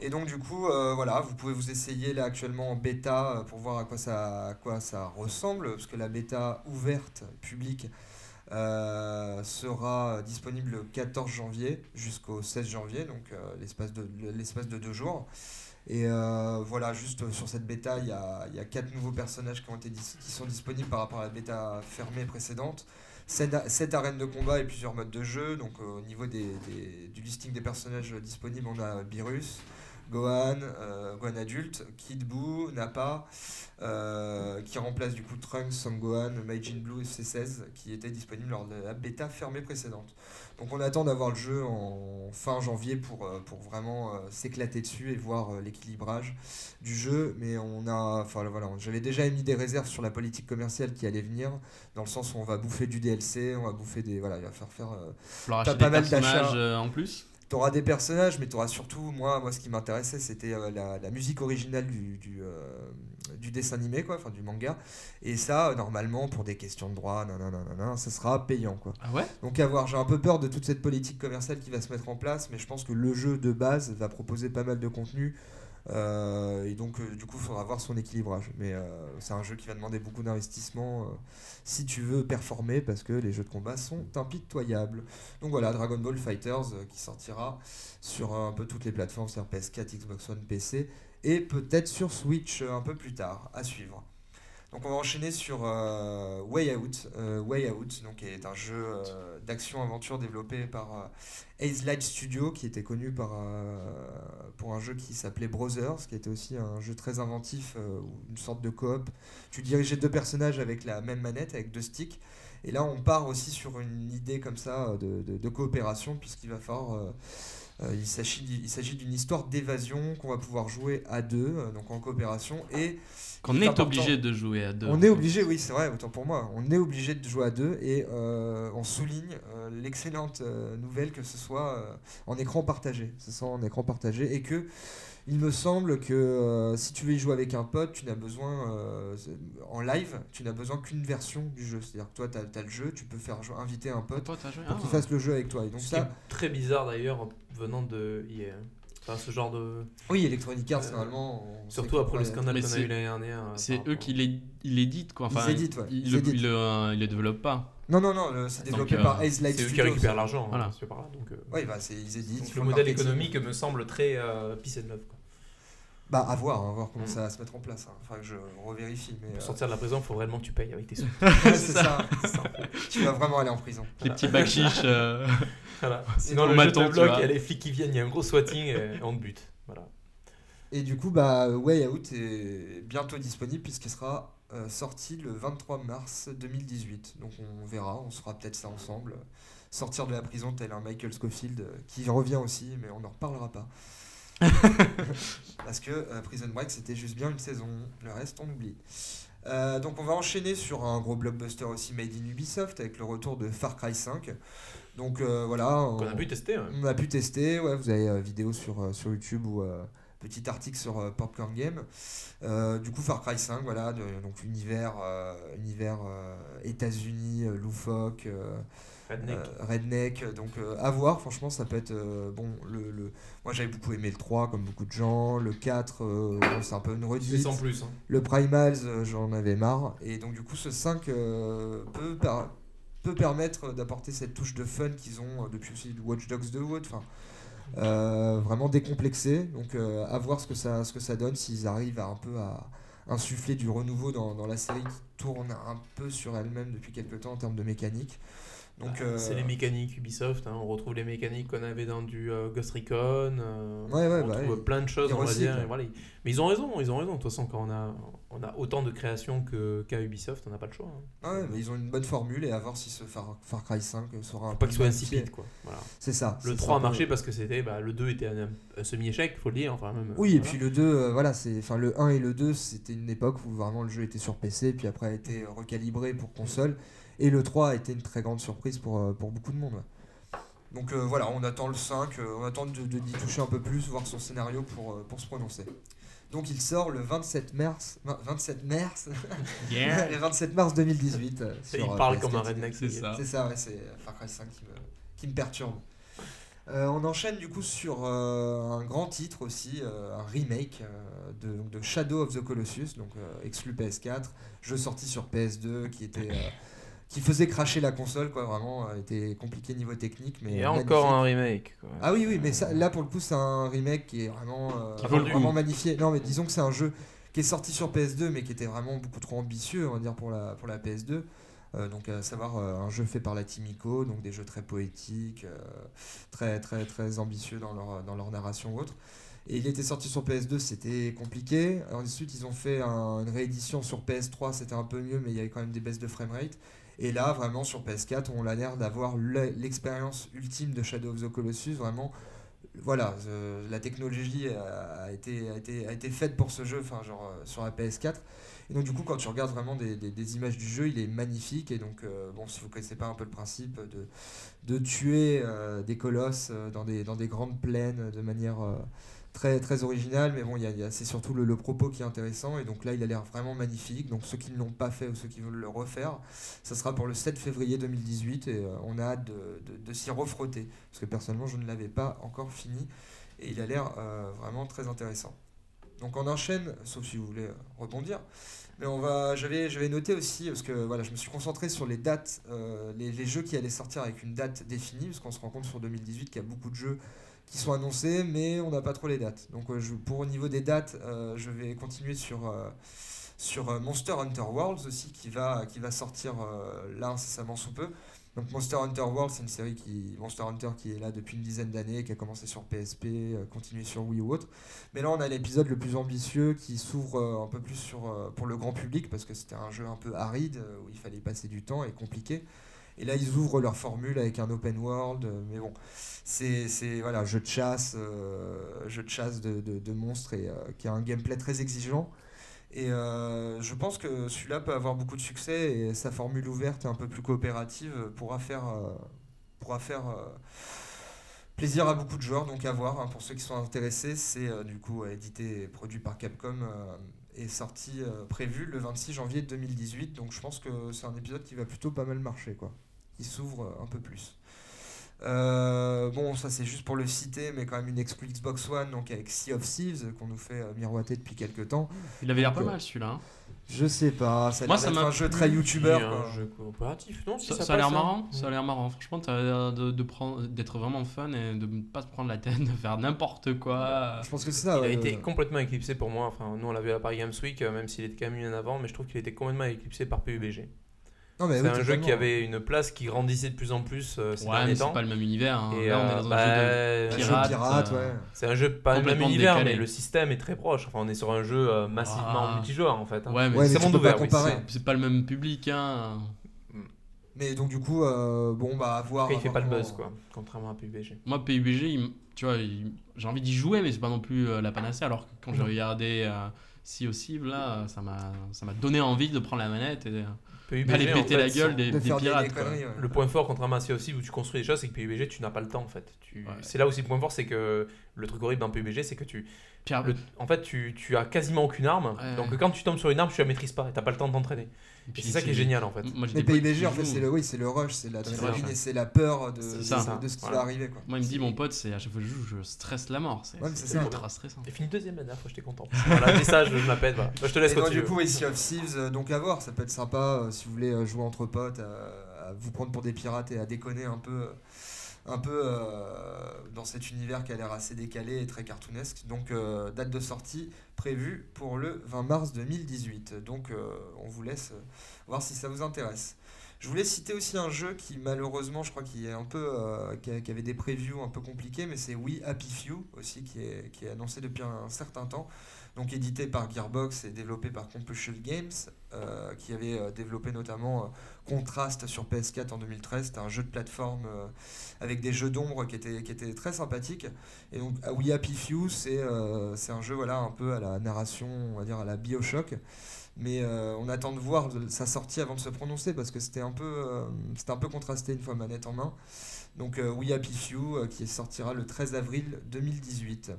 Et donc, du coup, euh, voilà, vous pouvez vous essayer là actuellement en bêta euh, pour voir à quoi ça, à quoi ça ressemble, parce que la bêta ouverte, publique, sera disponible le 14 janvier jusqu'au 16 janvier, donc l'espace de, l'espace de deux jours. Et euh, voilà, juste sur cette bêta, il y a, y quatre nouveaux personnages qui, ont été sont disponibles par rapport à la bêta fermée précédente. 7, arènes de combat et plusieurs modes de jeu. Donc euh, au niveau du listing des personnages disponibles, on a Beerus, Gohan, euh, Gohan adulte, Kid Buu, Nappa, euh, qui remplace du coup Trunks, Son Gohan, Majin Blue et C16 qui étaient disponibles lors de la bêta fermée précédente. Donc on attend d'avoir le jeu en fin janvier pour, euh, pour vraiment euh, s'éclater dessus et voir l'équilibrage du jeu. Mais on a, enfin voilà, j'avais déjà émis des réserves sur la politique commerciale qui allait venir, dans le sens où on va bouffer du DLC, on va bouffer des, voilà, il va faire faire pas mal d'achats. en plus. T'auras des personnages, mais t'auras surtout, moi, moi, ce qui m'intéressait, c'était euh, la, la musique originale du, du, euh, du dessin animé, quoi, enfin du manga. Et ça, euh, normalement, pour des questions de droit, non, non, non, non, non, ça sera payant, quoi. Ah ouais? Donc à voir, j'ai un peu peur de toute cette politique commerciale qui va se mettre en place, mais je pense que le jeu de base va proposer pas mal de contenu. Euh, et donc euh, du coup il faudra voir son équilibrage. Mais euh, c'est un jeu qui va demander beaucoup d'investissement si tu veux performer parce que les jeux de combat sont impitoyables. Donc voilà, Dragon Ball Fighters qui sortira sur un peu toutes les plateformes, c'est-à-dire PS4, Xbox One, PC et peut-être sur Switch un peu plus tard, à suivre. Donc on va enchaîner sur euh, Way Out. Euh, Way Out donc, est un jeu euh, d'action-aventure développé par Ace Light Studio, qui était connu par, pour un jeu qui s'appelait Brothers, qui était aussi un jeu très inventif, une sorte de coop. Tu dirigeais deux personnages avec la même manette, avec deux sticks. Et là, on part aussi sur une idée comme ça de coopération, puisqu'il va falloir... euh, il s'agit d'une histoire d'évasion qu'on va pouvoir jouer à deux, euh, donc en coopération, et Qu'on est obligé de jouer à deux. on est obligé, oui, c'est vrai, autant pour moi. On est obligé de jouer à deux et euh, on souligne euh, l'excellente nouvelle que ce soit euh, en écran partagé. Ce soit en écran partagé et que il me semble que euh, si tu veux y jouer avec un pote, tu n'as besoin euh, en live, tu n'as besoin qu'une version du jeu. C'est-à-dire que toi, tu as, le jeu, tu peux faire inviter un pote pour Ah. qu'il fasse le jeu avec toi. Et donc ça, très bizarre d'ailleurs venant de EA. Enfin, ce genre de. oui, Electronic Arts, Euh, normalement. on sait Surtout après le scandale qu'on a eu l'année dernière. euh, C'est eux qui les- ils l'éditent quoi. Enfin, Ils éditent, ouais. Ils, Ils le, ils le, euh, ils le développent pas. Non, non, non, le- c'est développé euh, par Ace Light C'est eux qui Studios. récupèrent l'argent, Voilà. hein, c'est par là. Donc, euh, Oui, bah, c'est- ils éditent. donc le font modèle marketing. économique me semble très euh, peace and love. Quoi. Bah, à voir, à voir comment Mm. ça va se mettre en place. hein. Enfin, que je revérifie. Mais, Pour euh, sortir de la prison, il faut réellement que tu payes avec tes sous. ouais, c'est ça. tu vas vraiment aller en prison. Les petits bacs chiches. euh, Voilà. Sinon, le maton, jeu te tu bloque, vois. il y a les flics qui viennent, il y a un gros swatting et on te bute. Voilà. Et du coup, bah, Way Out est bientôt disponible puisqu'il sera euh, sorti le 23 mars 2018. Donc on verra, on sera peut-être ça ensemble. Sortir de la prison tel un Michael Scofield euh, qui revient aussi, mais on n'en reparlera pas. Parce que euh, Prison Break c'était juste bien une saison, le reste on oublie. Euh, donc on va enchaîner sur un gros blockbuster aussi made in Ubisoft avec le retour de Far Cry 5. Donc voilà. Qu'on a on- pu tester. ouais. on a pu tester, ouais, vous avez vidéo sur, sur YouTube ou petit article sur euh, Popcorn Game. Euh, du coup, Far Cry 5, voilà, de- donc univers, euh, univers États-Unis, loufoque, Redneck. euh, redneck. Donc euh, à voir, franchement, ça peut être euh, bon. Le, le... Moi, j'avais beaucoup aimé le 3, comme beaucoup de gens. Le 4, euh, bon, c'est un peu une redite. sans plus. hein. Le Primals, j'en avais marre. Et donc, du coup, ce 5 euh, peut, peut permettre d'apporter cette touche de fun qu'ils ont depuis aussi Watch Dogs 2 ou autre. Enfin, vraiment décomplexé. Donc, euh, à voir ce que ça, ce que ça donne, s'ils arrivent à un peu à insuffler du renouveau dans, dans la série qui tourne un peu sur elle-même depuis quelques temps en termes de mécanique. Donc, Bah, euh, C'est les mécaniques Ubisoft, hein. on retrouve les mécaniques qu'on avait dans du euh, Ghost Recon, euh, Ouais, ouais, on bah retrouve ouais. plein de choses, on va dire. et voilà. Mais ils ont raison, ils ont raison. De toute façon, quand on a, on a autant de créations qu'à Ubisoft, on n'a pas le choix. hein. Ouais, mais ils ont une bonne formule et à voir si ce Far, Far Cry 5 sera Faut pas qu'il soit insipide, quoi. Voilà. C'est ça. Le c'est 3 a marché parce que c'était, bah, le 2 était un, un semi-échec, faut le dire. Enfin, même, Oui, et puis le 2, euh, voilà, c'est, enfin le 1 et le 2, c'était une époque où vraiment le jeu était sur PC, puis après a été recalibré pour console, et le 3 a été une très grande surprise pour, euh, pour beaucoup de monde. ouais. Donc euh, voilà, on attend le 5, euh, on attend de, de- d'y toucher un peu plus, voir son scénario pour, euh, pour se prononcer. Donc il sort le 27 mars, vingt- 27 mars, Yeah. le 27 mars 2018. euh, Il sur, euh, parle comme un PS4. redneck. C'est ça. C'est ça, ouais, c'est Far Cry 5 qui me, qui me perturbe. Euh, on enchaîne du coup sur euh, un grand titre aussi, euh, un remake euh, de, donc de Shadow of the Colossus, donc euh, exclu PS4, jeu sorti sur PS2 qui était euh, qui faisait cracher la console, quoi, vraiment, euh, était compliqué niveau technique, mais Il y a magnifique. encore un remake. quoi. Ah oui, oui, mais ça, là pour le coup, c'est un remake qui est vraiment, euh, vraiment magnifié. Non, mais disons que c'est un jeu qui est sorti sur PS2, mais qui était vraiment beaucoup trop ambitieux, on va dire, pour la, pour la PS2. Euh, donc, à savoir euh, un jeu fait par la Team Ico, donc des jeux très poétiques, euh, très, très, très ambitieux dans leur, dans leur narration ou autre. Et il était sorti sur PS2, c'était compliqué. Ensuite, ils ont fait un- une réédition sur PS3, c'était un peu mieux, mais il y avait quand même des baisses de framerate. Et là, vraiment, sur PS4, on a l'air d'avoir le- l'expérience ultime de Shadow of the Colossus. Vraiment, voilà, euh, la technologie a, été, a, été, a été faite pour ce jeu, enfin, genre euh, sur la PS4. Et donc, du coup, quand tu regardes vraiment des, des- images du jeu, il est magnifique. Et donc, euh, bon, si vous connaissez pas un peu le principe de, de tuer des colosses dans, des, dans des grandes plaines de manière. Très, très originale, mais bon, y y a- c'est surtout le, le propos qui est intéressant. Et donc là, il a l'air vraiment magnifique. Donc, ceux qui ne l'ont pas fait ou ceux qui veulent le refaire, ça sera pour le 7 février 2018 et euh, on a hâte de, de- s'y refrotter. Parce que personnellement, je ne l'avais pas encore fini et il a l'air euh, vraiment très intéressant. Donc on enchaîne, sauf si vous voulez euh, rebondir. Mais on va, j'avais, j'avais noté aussi, parce que voilà, je me suis concentré sur les dates, les, les jeux qui allaient sortir avec une date définie, parce qu'on se rend compte sur 2018 qu'il y a beaucoup de jeux qui sont annoncés, mais on n'a pas trop les dates. Donc euh, je, pour au niveau des dates, euh, je vais continuer sur, euh, sur Monster Hunter Worlds aussi, qui va, qui va sortir là incessamment sous peu. Donc Monster Hunter World, c'est une série qui Monster Hunter qui est là depuis une dizaine d'années, qui a commencé sur PSP, continué sur Wii ou autre. Mais là, on a l'épisode le plus ambitieux qui s'ouvre un peu plus sur pour le grand public parce que c'était un jeu un peu aride où il fallait passer du temps et compliqué. Et là, ils ouvrent leur formule avec un open world, euh, mais bon, c'est voilà, jeu de chasse, euh, jeu de chasse de, de- monstres et euh, qui a un gameplay très exigeant. Et euh, je pense que celui-là peut avoir beaucoup de succès et sa formule ouverte et un peu plus coopérative pourra faire, pourra faire plaisir à beaucoup de joueurs. Donc à voir, hein, pour ceux qui sont intéressés, c'est du coup édité et produit par Capcom et sorti euh, prévu le 26 janvier 2018. Donc je pense que c'est un épisode qui va plutôt pas mal marcher, quoi. Qui s'ouvre euh, un peu plus. Euh, bon, ça c'est juste pour le citer, mais quand même une exclu Xbox One, donc avec Sea of Thieves, qu'on nous fait euh, miroiter depuis quelques temps. Il avait l'air pas euh, mal celui-là. hein. Je sais pas, ça a Moi, l'air ça m'a un jeu très Il youtubeur. un jeu coopératif, non si, Ça, ça ça a l'air hein. marrant, ça a l'air marrant. Franchement, tu as l'air de, de prendre, d'être vraiment fun et de ne pas se prendre la tête, de faire n'importe quoi. Je pense que c'est ça. Il a été euh, complètement éclipsé pour moi. Enfin, nous on l'a vu à Paris Games Week, euh, même s'il était quand même mis en avant, mais je trouve qu'il était complètement éclipsé par PUBG. Non, mais c'est oui, un jeu qui avait une place qui grandissait de plus en plus euh, ces Ouais, derniers mais c'est temps. pas le même univers. hein. Et, Là, on est euh, dans un bah, jeu de Un jeu pirate. pirate, euh, ouais. C'est un jeu pas le même univers, décalé. mais le système est très proche. Enfin, on est sur un jeu euh, massivement Ah. multijoueur en fait. hein. Ouais, mais Ouais, c'est mais tu monde ouvert, pas oui, comparer. c'est c'est pas le même public. Hein. Mais donc, du coup, euh, bon, bah, à voir. Après, il fait pas le buzz quoi, contrairement à PUBG. Moi, PUBG, il tu vois, il- j'ai envie d'y jouer, mais c'est pas non plus euh, la panacée. Alors que quand j'ai Non. regardé euh, Sea of Thieves, là, ça m'a, ça m'a donné envie de prendre la manette et PUBG, d'aller en péter fait, la gueule des, De pirates. des quoi. conneries. ouais. Le point fort, contrairement à Sea of Thieves où tu construis des choses, c'est que PUBG, tu n'as pas le temps en fait. Tu... Ouais. C'est là aussi le point fort, c'est que le truc horrible dans PUBG, c'est que tu, Pierre- le- en fait, tu, tu as quasiment aucune arme. Ouais. Donc quand tu tombes sur une arme, tu la maîtrises pas et t'as pas le temps de t'entraîner. Et Et puis c'est ça qui est génial en fait. Moi, PUBG, qui en fait, c'est le, oui, c'est le rush, c'est C'est l'adrénaline et c'est la peur de, C'est de, ce qui Voilà. va arriver. Quoi. Moi, il me dit, mon pote, c'est à chaque fois que je joue, je stresse la mort. C'est c'est c'est ultra stressant. J'ai fini deuxième la dernière fois, j'étais content. Voilà, dis ça, je, m'appelle. Bah, je te laisse Et donc, continuer. du coup, Sea of Thieves, euh, donc à voir, ça peut être sympa euh, si vous voulez euh, jouer entre potes, euh, à vous prendre pour des pirates et à déconner un peu. Un peu euh, dans cet univers qui a l'air assez décalé et très cartoonesque. Donc euh, date de sortie prévue pour le 20 mars 2018. Donc euh, on vous laisse voir si ça vous intéresse. Je voulais citer aussi un jeu qui malheureusement je crois qu'il est un peu qui, avait des previews un peu compliqués mais c'est We Happy Few aussi qui est, qui est annoncé depuis un certain temps donc édité par Gearbox et développé par Compulsion Games, euh, qui avait euh, développé notamment euh, Contrast sur PS4 en 2013. C'était un jeu de plateforme avec des jeux d'ombre qui étaient, qui étaient très sympathiques. Et donc We Happy Few, c'est c'est un jeu voilà, un peu à la narration, on va dire à la Bioshock. Mais on attend de voir sa sortie avant de se prononcer parce que c'était un, peu c'était un peu contrasté une fois manette en main. Donc We Happy Few qui sortira le 13 avril 2018.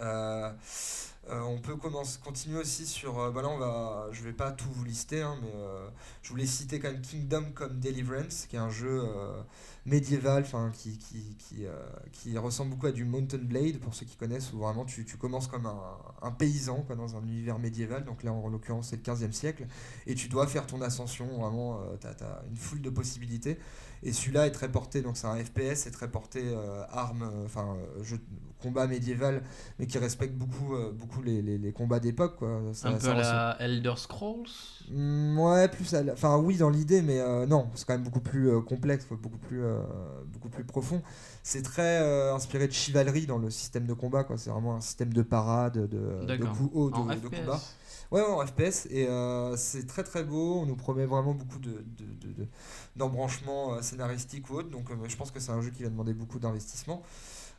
Euh, euh, on peut commencer, continuer aussi sur. Euh, bah va, je vais pas tout vous lister, hein, mais euh, je voulais citer quand même Kingdom Come Deliverance, qui est un jeu médiéval, qui, qui, ressemble beaucoup à du Mountain Blade, pour ceux qui connaissent, où vraiment tu, tu commences comme un, paysan dans un univers médiéval. Donc là, en l'occurrence, c'est le 15e siècle, et tu dois faire ton ascension. Vraiment, tu as, une foule de possibilités. Et celui-là est très porté, donc c'est un FPS, c'est très porté armes, enfin, jeu, combat médiéval, mais qui respecte beaucoup, beaucoup les, les, combats d'époque. Quoi. un peu la Elder Scrolls mm, Ouais, plus. Enfin, oui, dans l'idée, mais euh, non, c'est quand même beaucoup plus euh, complexe, beaucoup plus, euh, beaucoup plus profond. C'est très inspiré de chevalerie dans le système de combat. Quoi. C'est vraiment un système de parade, de, de coups hauts, de, de combat. Ouais, ouais, en FPS. Et c'est très très beau. On nous promet vraiment beaucoup de, d'embranchements scénaristiques ou autres. Donc je pense que c'est un jeu qui va demander beaucoup d'investissement.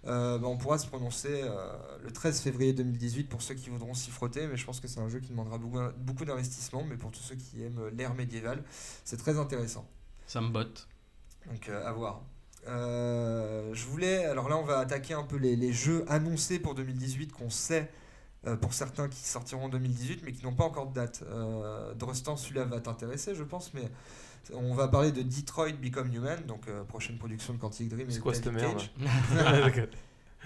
Euh, bah, on pourra se prononcer euh, le 13 février 2018 pour ceux qui voudront s'y frotter, mais je pense que c'est un jeu qui demandera beaucoup, beaucoup d'investissement, mais pour tous ceux qui aiment l'ère médiévale, c'est très intéressant. Ça me botte. Donc euh, à voir. je voulais, alors là on va attaquer un peu les, les jeux annoncés pour 2018 qu'on sait pour certains qui sortiront en 2018 mais qui n'ont pas encore de date. Drustan, celui-là va t'intéresser je pense, mais on va parler de Detroit Become Human, donc euh, prochaine production de Quantic Dream. C'est quoi cette merde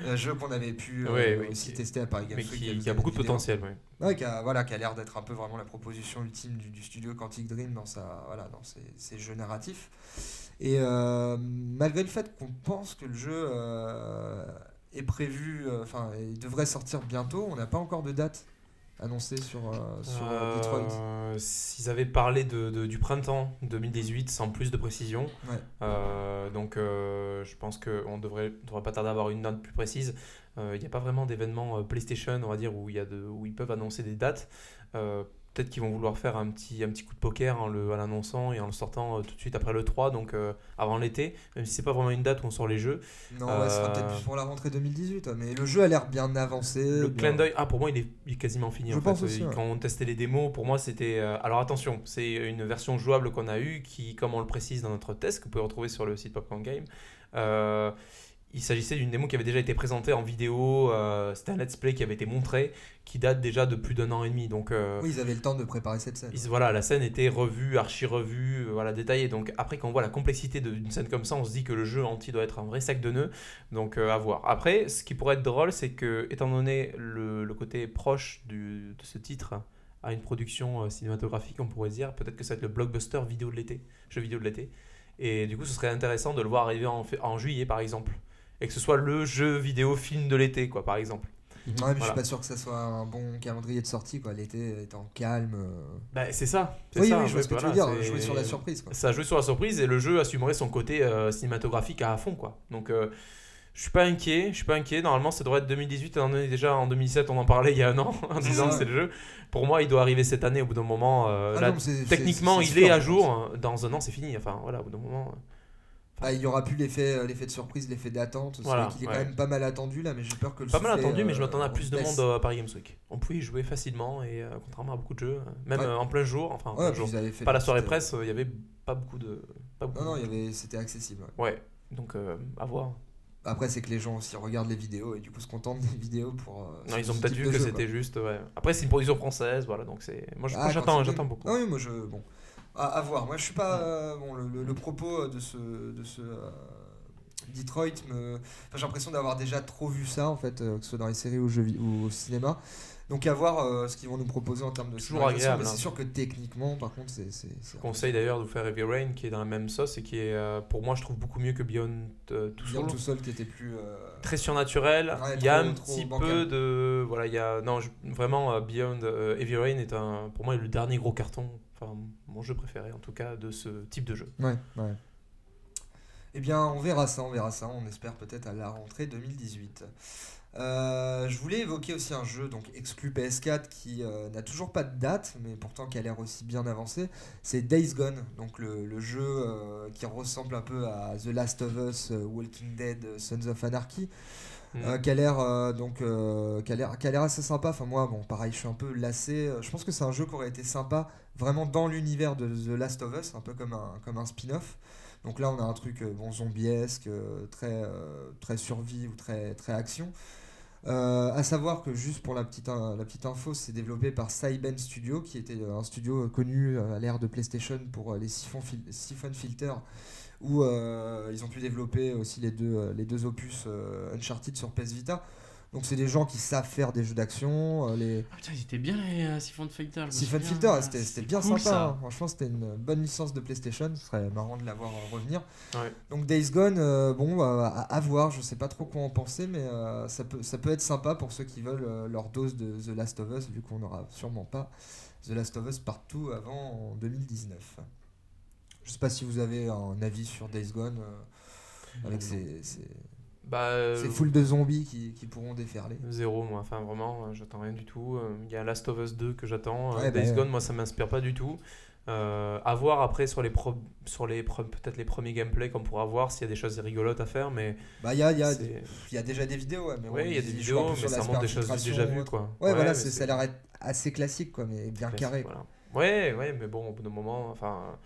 Un jeu qu'on avait pu euh, aussi tester à Paris Games Week. Qui, a beaucoup de potentiel. Ouais. qui a, voilà, qui a l'air d'être un peu vraiment la proposition ultime du, studio Quantic Dream dans, sa, voilà, dans ses, jeux narratifs. Et euh, malgré le fait qu'on pense que le jeu est prévu, enfin, il devrait sortir bientôt, on n'a pas encore de date annoncé sur, euh, sur euh, Detroit S'ils avaient parlé de, du printemps 2018 sans plus de précision. Euh, donc je pense qu'on ne devrait, devrait pas tarder à avoir une date plus précise. Il n'y a pas vraiment d'événement PlayStation, on va dire, où, y a de, où ils peuvent annoncer des dates peut-être qu'ils vont vouloir faire un petit, un petit coup de poker en l'annonçant et en le sortant euh, tout de suite après le 3, donc euh, avant l'été, même si c'est pas vraiment une date où on sort les jeux. Non, ouais, ce sera peut-être plus pour la rentrée 2018, mais le jeu a l'air bien avancé. Le clin d'œil, ah pour moi il est, il est quasiment fini. Je en pense Aussi, Quand on testait les démos, pour moi c'était. Euh, alors attention, c'est une version jouable qu'on a eue qui, comme on le précise dans notre test, que vous pouvez retrouver sur le site Popcorn Game. Euh, il s'agissait d'une démo qui avait déjà été présentée en vidéo, euh, c'était un let's play qui avait été montré, qui date déjà de plus d'un an et demi. Donc, euh, oui, ils avaient le temps de préparer cette scène. voilà, la scène était revue, archi-revue, euh, voilà, détaillée. Donc après, quand on voit la complexité d'une scène comme ça, on se dit que le jeu entier doit être un vrai sac de nœuds. Donc à voir. Après, ce qui pourrait être drôle, c'est que, étant donné le, le côté proche du, de ce titre à une production cinématographique, on pourrait dire, peut-être que ça va être le blockbuster vidéo de l'été, jeu vidéo de l'été. Et du coup, ce serait intéressant de le voir arriver en, en juillet, par exemple et que ce soit le jeu vidéo film de l'été, quoi, par exemple. Ouais, mais je suis pas sûr que ça soit un bon calendrier de sortie, quoi. L'été étant calme. Euh. Bah, c'est ça. Oui, ça, oui, je vois ce que tu veux dire. Jouer sur la surprise, quoi. Ça joue sur la surprise et le jeu assumerait son côté euh, cinématographique à fond, quoi. Donc, euh, je suis pas inquiet. Je suis pas inquiet. Normalement, ça devrait être 2018. Étant donné déjà en 2017, on en parlait il y a un an, en disant que c'est le jeu. Pour moi, il doit arriver cette année au bout d'un moment. Ah techniquement, il est à jour. Dans un an, c'est fini. Enfin, voilà, au bout d'un moment. Ah, il y aura plus l'effet euh, l'effet de surprise, l'effet d'attente. Voilà, qu'il est quand même pas mal attendu là, mais j'ai peur que le Pas mal attendu, mais je m'attendais à euh, plus de monde à Paris Games Week. On pouvait y jouer facilement et euh, contrairement à beaucoup de jeux, même en plein jour, enfin pas la soirée presse, il y avait pas beaucoup de. Pas beaucoup non, non, avait... c'était accessible. Ouais, donc à voir. Après, c'est que les gens aussi regardent les vidéos et du coup se contentent des vidéos pour. non, ils ont peut-être vu que c'était juste. Ouais. Après, c'est une production française, voilà, donc c'est. Moi, ah, j'attends, j'attends beaucoup. Ah oui, moi je. Bon. À, voir. Moi, je suis pas. bon, le, le, propos de ce, de ce Detroit, me... j'ai l'impression d'avoir déjà trop vu ça, en fait, euh, que ce soit dans les séries ou, jeux ou au cinéma. Donc à voir euh, ce qu'ils vont nous proposer en termes de Toujours agréable, mais hein. c'est sûr que techniquement, par contre, c'est. Je conseille d'ailleurs de vous faire Heavy Rain qui est dans la même sauce et qui est euh, pour moi je trouve beaucoup mieux que Beyond euh, Two Bien Souls. tout seul qui était plus. euh, Très surnaturel. Ouais, il y a un petit bancal. peu de voilà il y a non je- vraiment euh, Beyond euh, Heavy Rain est un pour moi le dernier gros carton. Enfin mon jeu préféré en tout cas de ce type de jeu. Ouais, ouais. Eh bien, on verra ça, on verra ça. On espère peut-être à la rentrée 2018. Euh, je voulais évoquer aussi un jeu donc exclu PS4 qui euh, n'a toujours pas de date, mais pourtant qui a l'air aussi bien avancé. C'est Days Gone, donc le, le jeu euh, qui ressemble un peu à The Last of Us, Walking Dead, Sons of Anarchy. Mm. Euh, qui a l'air euh, donc euh, qui a l'air assez sympa. Enfin moi bon pareil je suis un peu lassé. Je pense que c'est un jeu qui aurait été sympa vraiment dans l'univers de The Last of Us un peu comme un comme un spin-off. Donc là on a un truc bon zombiesque très très survie ou très très action. À savoir que juste pour la petite, la petite info, c'est développé par Cyben Studio, qui était un studio connu à l'ère de PlayStation pour les fil- siphon filters, où euh, ils ont pu développer aussi les deux, euh, les deux opus euh, Uncharted sur PS Vita. Donc c'est des gens qui savent faire des jeux d'action. euh, les Ah putain, ils étaient bien les euh, Siphon Filter. Siphon. Filter, Ah, c'était bien cool, sympa. hein. Franchement, c'était une bonne licence de PlayStation. Ce serait marrant de la voir euh, revenir. Ouais. Donc Days Gone, euh, bon, euh, à, à voir. Je sais pas trop quoi en penser, mais euh, ça, peut, ça peut être sympa pour ceux qui veulent euh, leur dose de The Last of Us, vu qu'on n'aura sûrement pas The Last of Us partout avant en 2019. Je sais pas si vous avez un avis sur Days Gone. euh, avec Non. ces, ces, Bah euh, ces foules de zombies qui, qui pourront déferler. Zéro, moi, enfin vraiment, euh, j'attends rien du tout. Euh, Il y a Last of Us 2 que j'attends. Euh, Ouais, bah, Days ouais. Gone, moi, ça m'inspire pas du tout. Euh, à voir après sur les pro- sur les peut-être les premiers gameplays qu'on pourra voir s'il y a des choses rigolotes à faire, mais Bah, il y a, y, a, y a déjà des vidéos, ouais, mais ouais, il y a des vidéos, mais ça montre des choses déjà vues, quoi. Ouais, voilà, ça a l'air assez classique, quoi, mais bien carré. voilà. Ouais, ouais, mais bon, au bout d'un moment, enfin,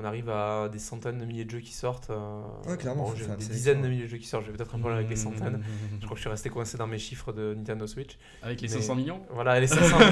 on arrive à des centaines de milliers de jeux qui sortent. euh, Ouais, clairement, bon, des dizaines de milliers de jeux qui sortent. J'ai peut-être un problème avec les Mmh. centaines. Je crois que je suis resté coincé dans mes chiffres de Nintendo Switch. Avec les Mais- 500 millions Voilà, les 500 000.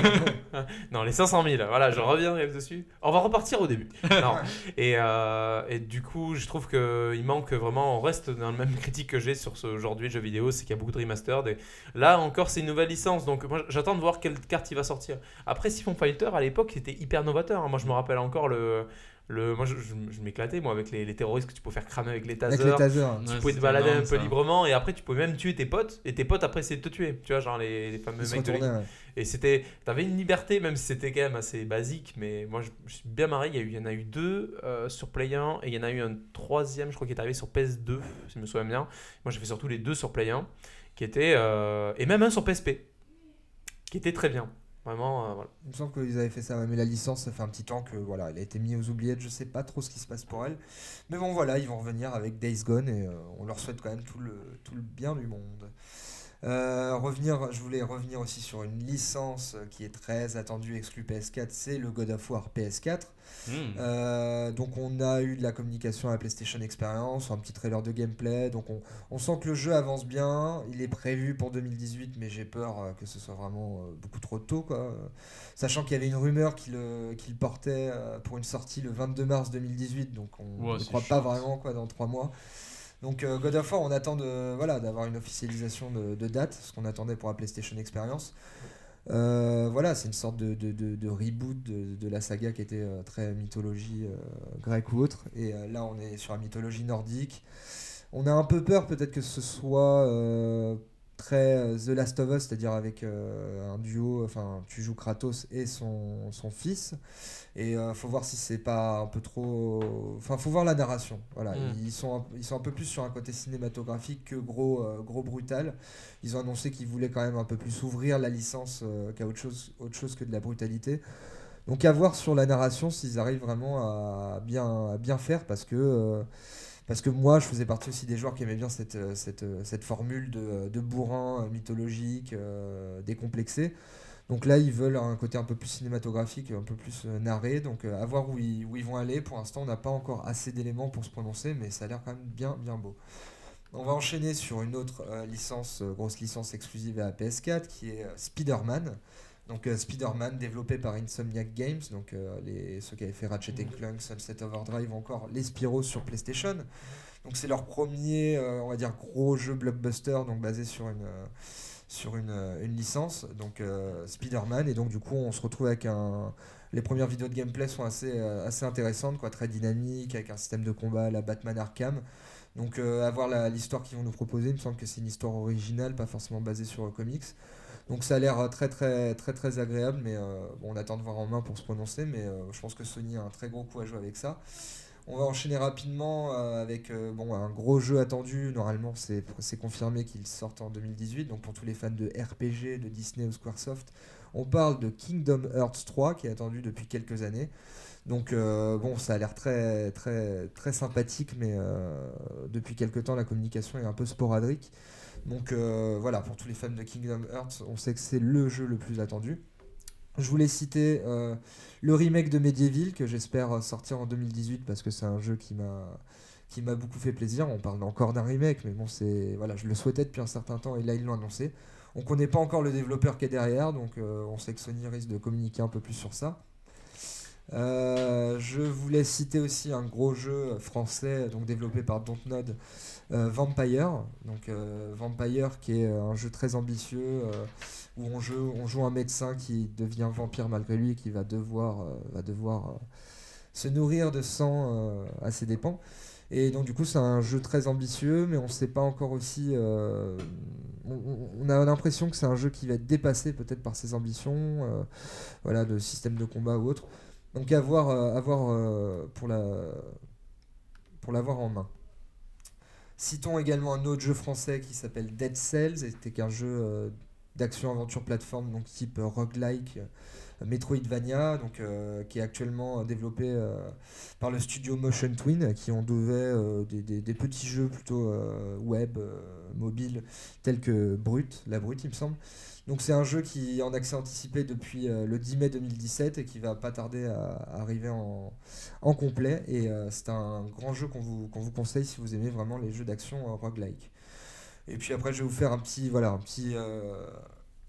non, les 500 000. Voilà, je reviendrai dessus. On va repartir au début. Non. Et, euh, et du coup, je trouve qu'il manque vraiment. On reste dans le même critique que j'ai sur ce aujourd'hui de jeux vidéo, c'est qu'il y a beaucoup de remastered. Et là encore, c'est une nouvelle licence. Donc, moi, j'attends de voir quelle carte il va sortir. Après, Siphon Fighter, à l'époque, c'était hyper novateur. hein. Moi, je me rappelle encore le. Le moi, je, je- je m'éclatais, moi, avec les, les terroristes que tu peux faire cramer avec les Avec tasers. les tasers. Tu Ouais, pouvais te balader un peu ça. librement et après tu pouvais même tuer tes potes et tes potes après c'est de te tuer tu vois genre les, les fameux Ils mecs de ouais. et c'était, t'avais une liberté, même si c'était quand même assez basique, mais moi je, je suis bien marré. Il y, a eu, il y en a eu deux euh, sur Play 1 et il y en a eu un troisième, je crois, qui est arrivé sur PS2, si je me souviens bien. Moi j'ai fait surtout les deux sur Play 1, qui étaient, euh, et même un sur PSP, qui était très bien. Euh. Il me semble qu'ils avaient fait ça, mais la licence, ça fait un petit temps que voilà, elle a été mise aux oubliettes. Je sais pas trop ce qui se passe pour elle, mais bon voilà, ils vont revenir avec Days Gone et euh, on leur souhaite quand même tout le bien du monde. Euh, revenir, je voulais revenir aussi sur une licence qui est très attendue, exclue PS4, c'est le God of War PS4. Mmh. Euh, donc on a eu de la communication à la PlayStation Experience, un petit trailer de gameplay. Donc on, on sent que le jeu avance bien. Il est prévu pour 2018, mais j'ai peur euh, que ce soit vraiment euh, beaucoup trop tôt. Quoi. Euh, Sachant qu'il y avait une rumeur qu'il euh, portait euh, pour une sortie le 22 mars 2018, donc on Ouais, ne croit pas vraiment quoi, dans trois mois. Donc euh, God of War, on attend de voilà d'avoir une officialisation de, date, ce qu'on attendait pour la PlayStation Experience. Euh, voilà, c'est une sorte de, de, de- reboot de, la saga qui était euh, très mythologie grecque ou autre. Et là, on est sur la mythologie nordique. On a un peu peur peut-être que ce soit très euh, The Last of Us, c'est-à-dire avec euh, un duo, enfin tu joues Kratos et son, son fils. Et euh, faut voir si c'est pas un peu trop... Enfin, faut voir la narration. Voilà, Mm. ils, sont un, ils sont un peu plus sur un côté cinématographique que gros, euh, gros brutal. Ils ont annoncé qu'ils voulaient quand même un peu plus ouvrir la licence qu'à autre chose, autre chose que de la brutalité. Donc à voir sur la narration s'ils arrivent vraiment à bien, à bien faire parce que, parce que moi je faisais partie aussi des joueurs qui aimaient bien cette, euh, cette, euh, cette formule de, de bourrin euh, mythologique euh, décomplexé. Donc là ils veulent un côté un peu plus cinématographique, un peu plus euh, narré. Donc euh, à voir où ils, où ils vont aller. Pour l'instant on n'a pas encore assez d'éléments pour se prononcer mais ça a l'air quand même bien, bien beau. On va enchaîner sur une autre euh, licence, euh, grosse licence exclusive à la PS4 qui est euh, Spider-Man. Donc euh, Spider-Man développé par Insomniac Games, donc euh, les, ceux qui avaient fait Ratchet Clank, Sunset Overdrive, encore les Spyro sur PlayStation. Donc c'est leur premier, euh, on va dire, gros jeu blockbuster, donc basé sur une, sur une, une licence, donc Spider-Man, et donc du coup on se retrouve avec un... Les premières vidéos de gameplay sont assez, assez intéressantes, quoi, très dynamiques, avec un système de combat à la Batman Arkham. Donc à voir l'histoire qu'ils vont nous proposer, il me semble que c'est une histoire originale, pas forcément basée sur comics. Donc ça a l'air très très très très agréable, mais bon, on attend de voir en main pour se prononcer, mais je pense que Sony a un très gros coup à jouer avec ça. On va enchaîner rapidement euh, avec euh, un gros jeu attendu. Normalement, c'est confirmé qu'il sorte en 2018. Donc, pour tous les fans de RPG, de Disney ou Squaresoft, on parle de Kingdom Hearts 3 qui est attendu depuis quelques années. Donc, euh, bon, ça a l'air très, très, très sympathique, mais depuis quelques temps, la communication est un peu sporadique. Donc, voilà, pour tous les fans de Kingdom Hearts, on sait que c'est le jeu le plus attendu. Je voulais citer euh, le remake de Medieval que j'espère sortir en 2018 parce que c'est un jeu qui m'a qui m'a beaucoup fait plaisir. On parle encore d'un remake, mais bon, c'est voilà, je le souhaitais depuis un certain temps et là ils l'ont annoncé. On connaît pas encore le développeur qui est derrière, donc euh, on sait que Sony risque de communiquer un peu plus sur ça. Euh, je voulais citer aussi un gros jeu français donc développé par Dontnod, Vampire. Donc Vampire qui est un jeu très ambitieux où on joue, on un médecin qui devient vampire malgré lui et qui va devoir, euh, va devoir euh, se nourrir de sang euh, à ses dépens. Et donc du coup c'est un jeu très ambitieux, mais on ne sait pas encore aussi... On, a l'impression que c'est un jeu qui va être dépassé peut-être par ses ambitions, voilà, de système de combat ou autre. Donc à voir, à voir pour la pour l'avoir en main. Citons également un autre jeu français qui s'appelle Dead Cells, c'était qu'un jeu d'action-aventure plateforme, donc type roguelike, euh, Metroidvania, donc, euh, qui est actuellement développé euh, par le studio Motion Twin, qui ont devait des, petits jeux plutôt web, mobile, tels que Brut, la Brut il me semble. Donc c'est un jeu qui est en accès anticipé depuis le 10 mai 2017 et qui va pas tarder à, arriver en, complet. Et c'est un grand jeu qu'on vous, conseille si vous aimez vraiment les jeux d'action roguelike. Et puis après, je vais vous faire un petit, voilà, un petit, euh,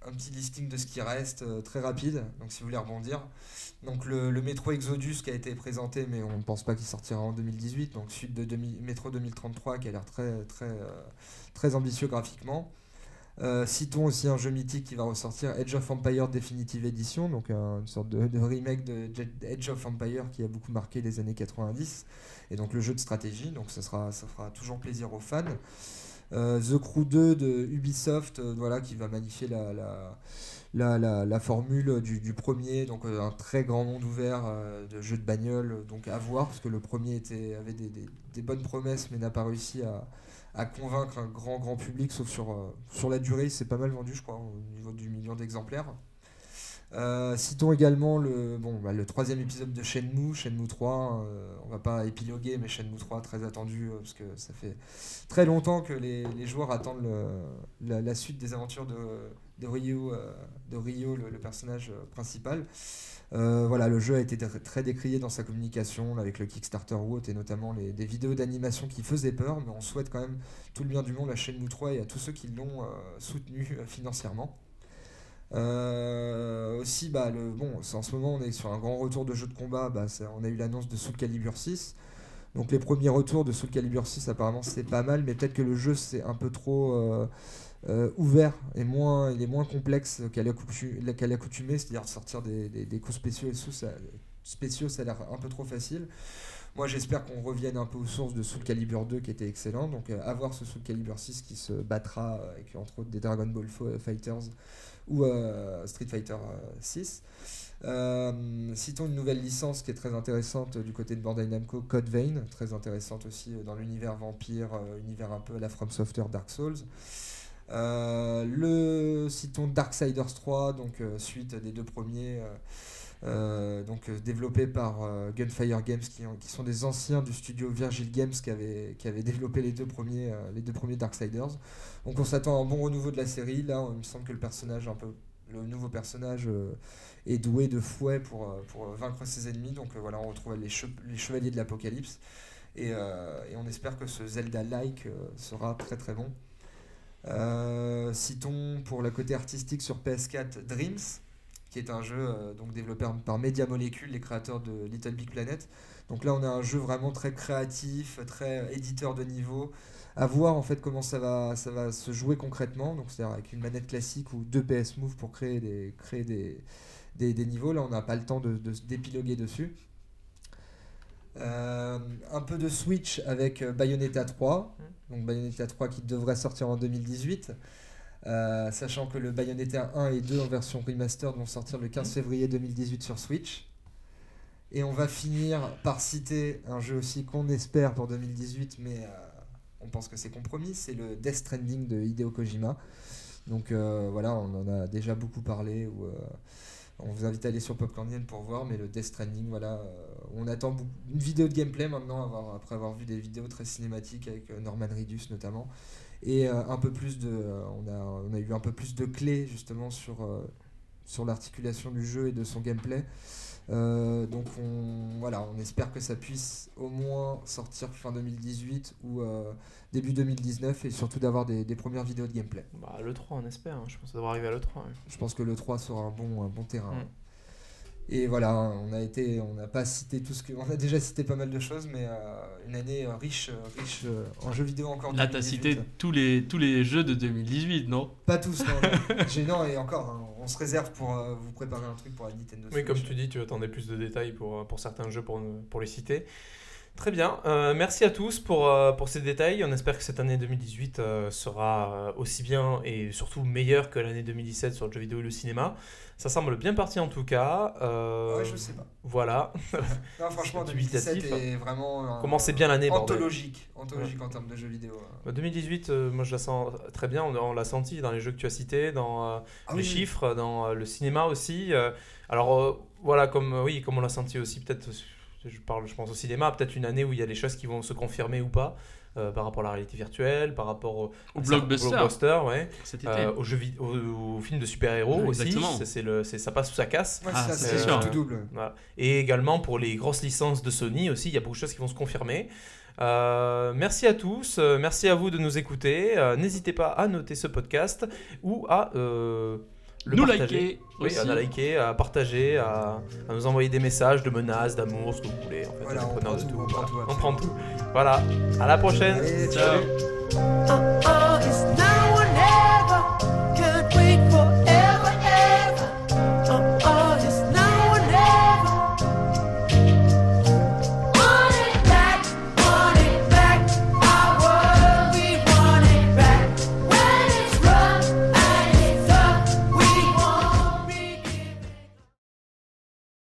un petit listing de ce qui reste euh, très rapide. Donc si vous voulez rebondir. Donc le, métro Exodus qui a été présenté, mais on ne pense pas qu'il sortira en 2018. Donc suite de métro 2033 qui a l'air très, très, euh, très ambitieux graphiquement. Citons aussi un jeu mythique qui va ressortir, Edge of Empire Definitive Edition, donc une sorte de, remake de Edge of Empire qui a beaucoup marqué les années 90, et donc le jeu de stratégie, donc ça, sera, ça fera toujours plaisir aux fans. Euh, The Crew 2 de Ubisoft, euh, voilà, qui va magnifier la, la, la, formule du, premier, donc euh, un très grand monde ouvert de jeux de bagnole, donc à voir, parce que le premier était, avait des, des, bonnes promesses, mais n'a pas réussi à, à, convaincre un grand grand public, sauf sur, sur la durée, c'est pas mal vendu, je crois, au niveau du million d'exemplaires. Euh, citons également le, bon, bah, le troisième épisode de Shenmue, Shenmue 3. Euh, on va pas épiloguer, mais Shenmue 3 très attendu euh, parce que ça fait très longtemps que les, les joueurs attendent le, la, suite des aventures de, de de Ryo le, personnage principal. voilà, le jeu a été très décrié dans sa communication avec le Kickstarter ou et notamment les, des vidéos d'animation qui faisaient peur, mais on souhaite quand même tout le bien du monde à Shenmue 3 et à tous ceux qui l'ont soutenu financièrement. Euh, aussi, bah, le, bon, en ce moment, on est sur un grand retour de jeu de combat. Bah, on a eu l'annonce de Soul Calibur 6. Donc, les premiers retours de Soul Calibur 6, apparemment, c'est pas mal, mais peut-être que le jeu, c'est un peu trop euh, euh, ouvert et moins, il est moins complexe qu'à l'accoutumée, c'est-à-dire sortir des, des, coups spéciaux et sous, ça, spéciaux, ça a l'air un peu trop facile. Moi, j'espère qu'on revienne un peu aux sources de Soul Calibur 2 qui était excellent. Donc, à voir ce Soul Calibur 6 qui se battra avec entre autres des Dragon Ball Fighters ou euh, Street Fighter 6. Euh, euh, citons une nouvelle licence qui est très intéressante du côté de Bandai Namco, Code Vein, très intéressante aussi dans l'univers vampire, univers un peu à la From Software Dark Souls. Le citons Darksiders 3, donc suite des deux premiers, euh, donc euh, développé par euh, Gunfire Games, qui, sont des anciens du studio Virgil Games qui avaient, qui avait développé les deux premiers, les deux Darksiders. Donc on s'attend à un bon renouveau de la série. Là, il me semble que le nouveau personnage est doué de fouet pour, vaincre ses ennemis. Donc voilà, on retrouve les, les chevaliers de l'Apocalypse. Et, et, on espère que ce Zelda-like sera très très bon. Citons pour le côté artistique sur PS4 Dreams, qui est un jeu euh, donc développé par Media Molecule, les créateurs de Little Big Planet. Donc là, on a un jeu vraiment très créatif, très éditeur de niveau. À voir en fait comment ça va, ça va se jouer concrètement. Donc c'est-à-dire avec une manette classique ou deux PS Move pour créer des, niveaux. Là, on n'a pas le temps d'épiloguer dessus. Euh, un peu de Switch avec euh, Bayonetta 3. Mm. Donc Bayonetta 3 qui devrait sortir en 2018. Euh, sachant que le Bayonetta 1 et 2 en version remastered vont sortir le 15 mm. février 2018 sur Switch. Et on va finir par citer un jeu aussi qu'on espère pour 2018, mais on pense que c'est compromis, c'est le Death Stranding de Hideo Kojima. Donc voilà, on en a déjà beaucoup parlé. Où, on vous invite à aller sur Popcornian pour voir, mais le Death Stranding, voilà, euh, on attend une vidéo de gameplay maintenant, après avoir vu des vidéos très cinématiques avec euh, Norman Reedus notamment, et euh, un peu plus de, on a, eu un peu plus de clés justement sur l'articulation du jeu et de son gameplay. Donc on, voilà, on espère que ça puisse au moins sortir fin 2018 ou début 2019 et surtout d'avoir des, premières vidéos de gameplay. Bah, le 3 on espère, hein. je pense que ça devrait arriver à le 3. Je pense que le 3 sera un bon, un bon terrain. Mm. Et voilà, on a été, on n'a pas cité tout ce que, on a déjà cité pas mal de choses, mais euh, une année euh, riche, euh, riche en jeux vidéo encore. Là, t'as cité tous les tous les jeux de 2018, non? Pas tous, non. Gênant et encore, hein, on se réserve pour vous préparer un truc pour la Nintendo. Oui, comme tu dis, tu attendais plus de détails pour pour certains jeux pour pour les citer. Très bien. Euh, merci à tous pour, euh, pour ces détails. On espère que cette année 2018 euh, sera aussi bien et surtout meilleure que l'année 2017 sur le jeu vidéo et le cinéma. Ça semble bien parti en tout cas. ouais, je sais pas. Voilà. non, franchement, 2017 est vraiment. Commencez bien l'année. Anthologique. Anthologique en termes de jeux vidéo. 2018, hein. moi je la sens très bien. On, l'a senti dans les jeux que tu as cités, dans ah les chiffres, dans le cinéma aussi. alors voilà, comme, oui, comme on l'a senti aussi peut-être je parle, je pense au cinéma, peut-être une année où il y a des choses qui vont se confirmer ou pas. Euh, par rapport à la réalité virtuelle, par rapport au, au blockbuster, blockbuster ouais. euh, aux, jeux au, films de super-héros aussi. C'est le, ça passe ou ça casse. Ouais, ah, c'est sûr. Tout double. Voilà. Et également pour les grosses licences de Sony aussi, il y a beaucoup de choses qui vont se confirmer. Euh, merci à tous, euh, merci à vous de nous écouter. N'hésitez pas à noter ce podcast ou à le nous liker. Oui, à liker, à partager, à, à, nous envoyer des messages de menaces, d'amour, ce que vous voulez. En fait, voilà, on, prend tout, tout, tout. Voilà, à la prochaine. Allez, ciao.